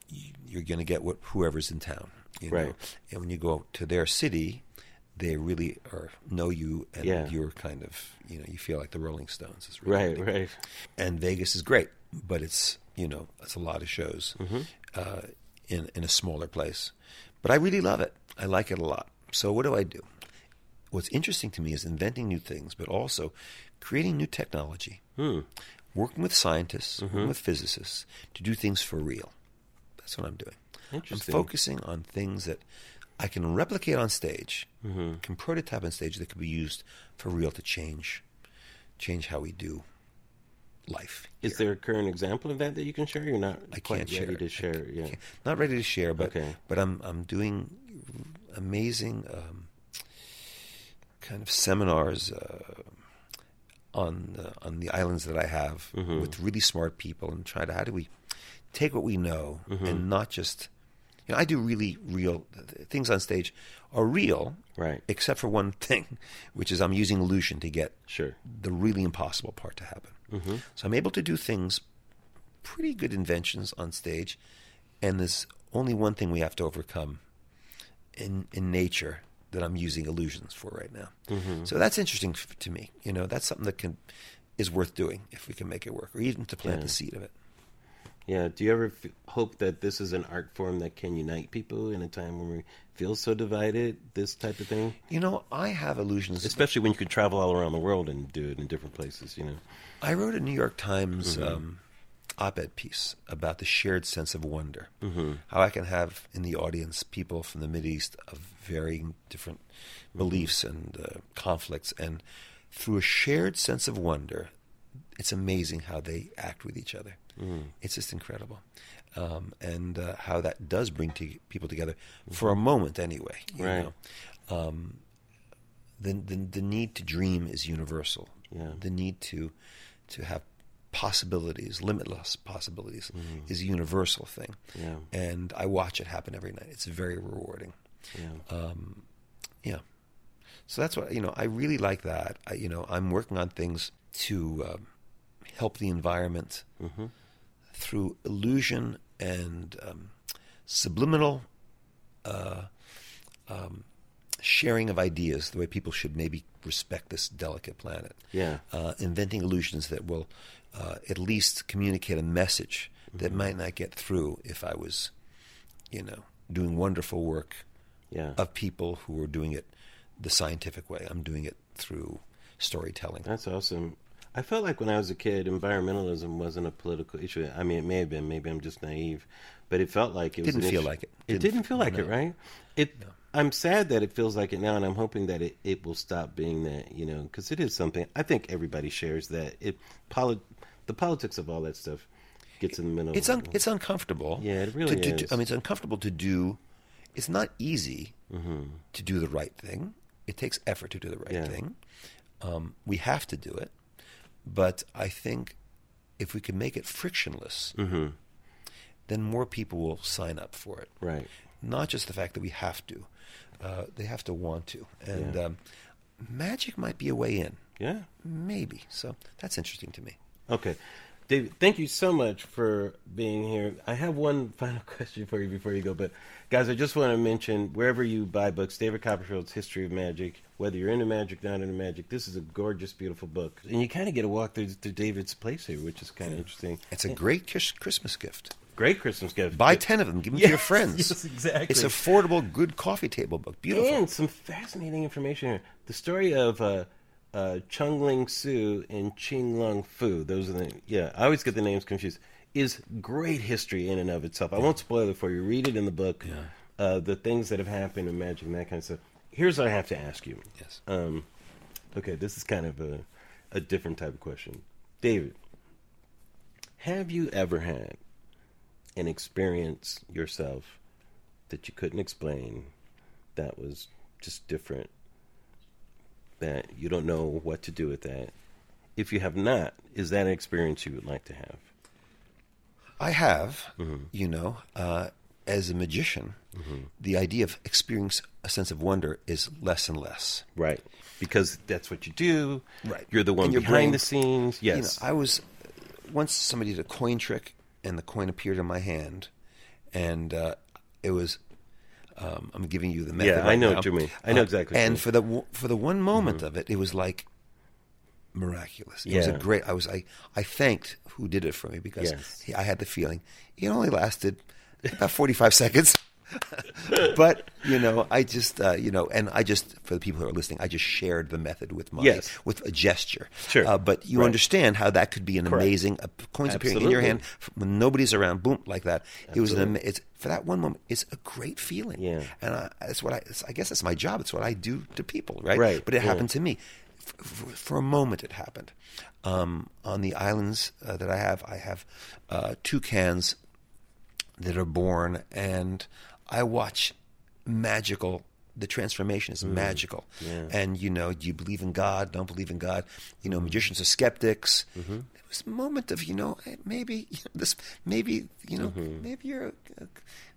you- you're going to get what whoever's in town, you know? Right. And when you go to their city, they really are know you, and Yeah. you're kind of, you know, you feel like the Rolling Stones. It's really Right, right. and Vegas is great, but it's you know it's a lot of shows Mm-hmm. uh, in in a smaller place. But I really love it. I like it a lot. So what do I do? What's interesting to me is inventing new things, but also creating new technology, Hmm. working with scientists, Mm-hmm. working with physicists to do things for real. That's what I'm doing. I'm focusing on things that I can replicate on stage, Mm-hmm. can prototype on stage that could be used for real to change, change how we do life. Is there a current example of that that you can share? You're not I quite can't ready share. to share. yeah. not ready to share, but Okay. but I'm I'm doing amazing um, kind of seminars uh, on uh, on the islands that I have Mm-hmm. with really smart people and try to how do we take what we know Mm-hmm. and not just. You know, I do really real things on stage are real, Right. Except for one thing, which is I'm using illusion to get Sure. the really impossible part to happen. Mm-hmm. So I'm able to do things, pretty good inventions on stage, and there's only one thing we have to overcome in in nature that I'm using illusions for right now. Mm-hmm. So that's interesting f- to me. You know, that's something that can is worth doing if we can make it work, or even to plant Yeah. the seed of it. Yeah. Do you ever f- hope that this is an art form that can unite people in a time when we feel so divided? This type of thing, You know, I have illusions. especially when you could travel all around the world and do it in different places. You know. I wrote a New York Times um, op-ed piece about the shared sense of wonder. Mm-hmm. How I can have in the audience people from the Middle East of varying different beliefs and uh, conflicts, and through a shared sense of wonder, it's amazing how they act with each other. It's just incredible, um, and uh, how that does bring people together for a moment, anyway. you Right. know. Um, the, the the need to dream is universal. Yeah. The need to to have possibilities, limitless possibilities, is a universal thing. Yeah. And I watch it happen every night. It's very rewarding. Yeah. Um, yeah. So that's what you know. I really like that. I, you know, I'm working on things to um, help the environment through illusion and um, subliminal uh, um, sharing of ideas. The way people should maybe respect this delicate planet. Yeah. Uh, inventing illusions that will uh, at least communicate a message that might not get through if I was, you know, doing wonderful work Yeah. of people who are doing it the scientific way. I'm doing it through storytelling. That's awesome. I felt like when I was a kid, environmentalism wasn't a political issue. I mean, it may have been. Maybe I'm just naive, but it felt like it Didn't feel issue. like it. It Didn't- didn't feel like it, right? It. I'm sad that it feels like it now, and I'm hoping that it, it will stop being that. You know, because it is something. I think everybody shares that. It poli- the politics of all that stuff gets in the middle. It's un- it's uncomfortable. Yeah, it really to, to, is. do- I mean, it's uncomfortable to do. It's not easy to do the right thing. It takes effort to do the right Yeah. thing. Um, we have to do it, but I think if we can make it frictionless, then more people will sign up for it. right. Not just the fact that we have to; uh, they have to want to. And Yeah. um, magic might be a way in, Yeah. maybe. So that's interesting to me. Okay. David, thank you so much for being here. I have one final question for you before you go, but guys, I just want to mention wherever you buy books, David Copperfield's History of Magic, whether you're into magic, not into magic, this is a gorgeous, beautiful book. And you kind of get a walk through, through David's place here, which is kind of interesting. It's a great kiss- Christmas gift. Great Christmas gift. Buy ten of them. Give them Yes, to your friends. yes, exactly. It's affordable, good coffee table book. Beautiful. And some fascinating information here. The story of uh, uh, Chung Ling Soo and Ching Ling Foo. Those are the yeah. I always get the names confused. Is great history in and of itself. I won't spoil it for you. Read it in the book. Uh, the things that have happened in magic and that kind of stuff. Here's what I have to ask you. Yes. Um, okay, this is kind of a a different type of question, David. Have you ever had an experience yourself that you couldn't explain that was just different that you don't know what to do with that if you have not is that an experience you would like to have I have, Mm-hmm. you know, uh, as a magician, the idea of experiencing a sense of wonder is less and less. right because that's what you do Right. you're the one And behind brain- the scenes You know, yes I was once somebody did a coin trick, and the coin appeared in my hand, and uh, it was. Um, I'm giving you the method. Yeah, I know now. what you mean. I know Uh, exactly And. Mm-hmm. for the w- for the one moment of it, it was like miraculous. It was a Yeah. great. I was I I thanked who did it for me because Yes. he, I had the feeling it only lasted about 45 seconds. but you know, I just uh, you know, and I just for the people who are listening, I just shared the method with my Yes. with a gesture. Sure. Uh, but you Right. understand how that could be an Correct. amazing uh, coins appearing in your hand when nobody's around, boom, like that. It was an Absolutely. it's for that one moment. It's a great feeling. Yeah. and I, that's what I. It's, I guess that's my job. It's what I do to people, right? Right, But it yeah. happened to me. F- f- for a moment, it happened. Um, on the islands uh, that I have, I have uh, two cans that are born, and I watch magical. The transformation is magical, yeah. and you know, do you believe in God? Don't believe in God? You know, magicians are skeptics. It was a moment of you know eh, maybe this maybe you know maybe you're uh,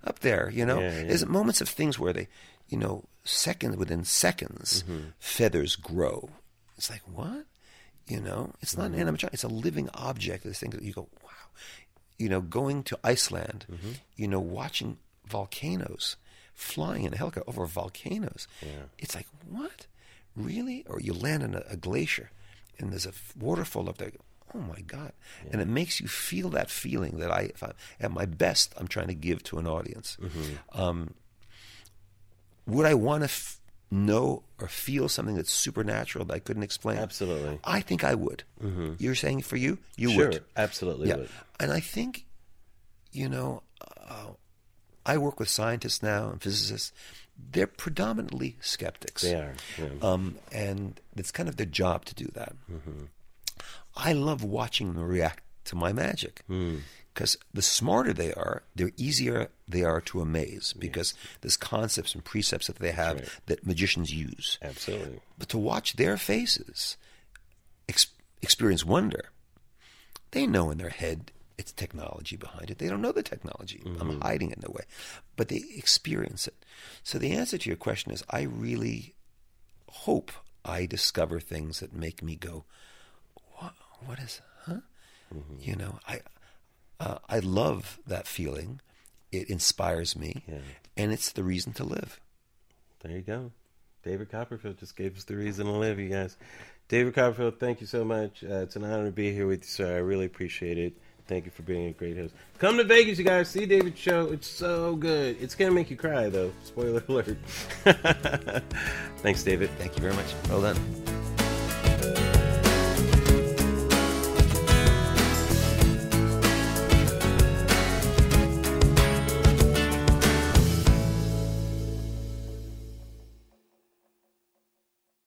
up there you know Mm-hmm. Yeah, yeah. there's moments of things where they you know second within seconds Mm-hmm. feathers grow it's like what you know it's not Mm-hmm. an animatronic it's a living object this thing that you go wow you know going to Iceland Mm-hmm. you know watching volcanoes flying in a helicopter over volcanoes. It's like what? Really? Or you land on a, a glacier and there's a waterfall up there. Oh my god. And it makes you feel that feeling that i if i at my best i'm trying to give to an audience. Um, would i want to f- know or feel something that's supernatural that i couldn't explain Absolutely. i think i would you're saying for you you sure, would absolutely yeah would. and i think you know uh, i work with scientists now and physicists they're predominantly skeptics They are. Yeah. um, and it's kind of their job to do that. I love watching them react to my magic because the smarter they are, the easier they are to amaze because there's concepts and precepts that they have right. that magicians use. absolutely. But to watch their faces ex- experience wonder, they know in their head it's technology behind it. They don't know the technology. I'm mm-hmm. hiding it in a way, but they experience it. So the answer to your question is I really hope I discover things that make me go, what, what is, huh? Mm-hmm. You know, I, uh, I love that feeling. It inspires me, and it's the reason to live. There you go. David Copperfield just gave us the reason to live, you guys. David Copperfield, thank you so much. Uh, it's an honor to be here with you, sir. I really appreciate it. Thank you for being a great host. Come to Vegas, you guys. See David's show. It's so good. It's going to make you cry, though. Spoiler alert. Thanks, David. Thank you very much. Well done.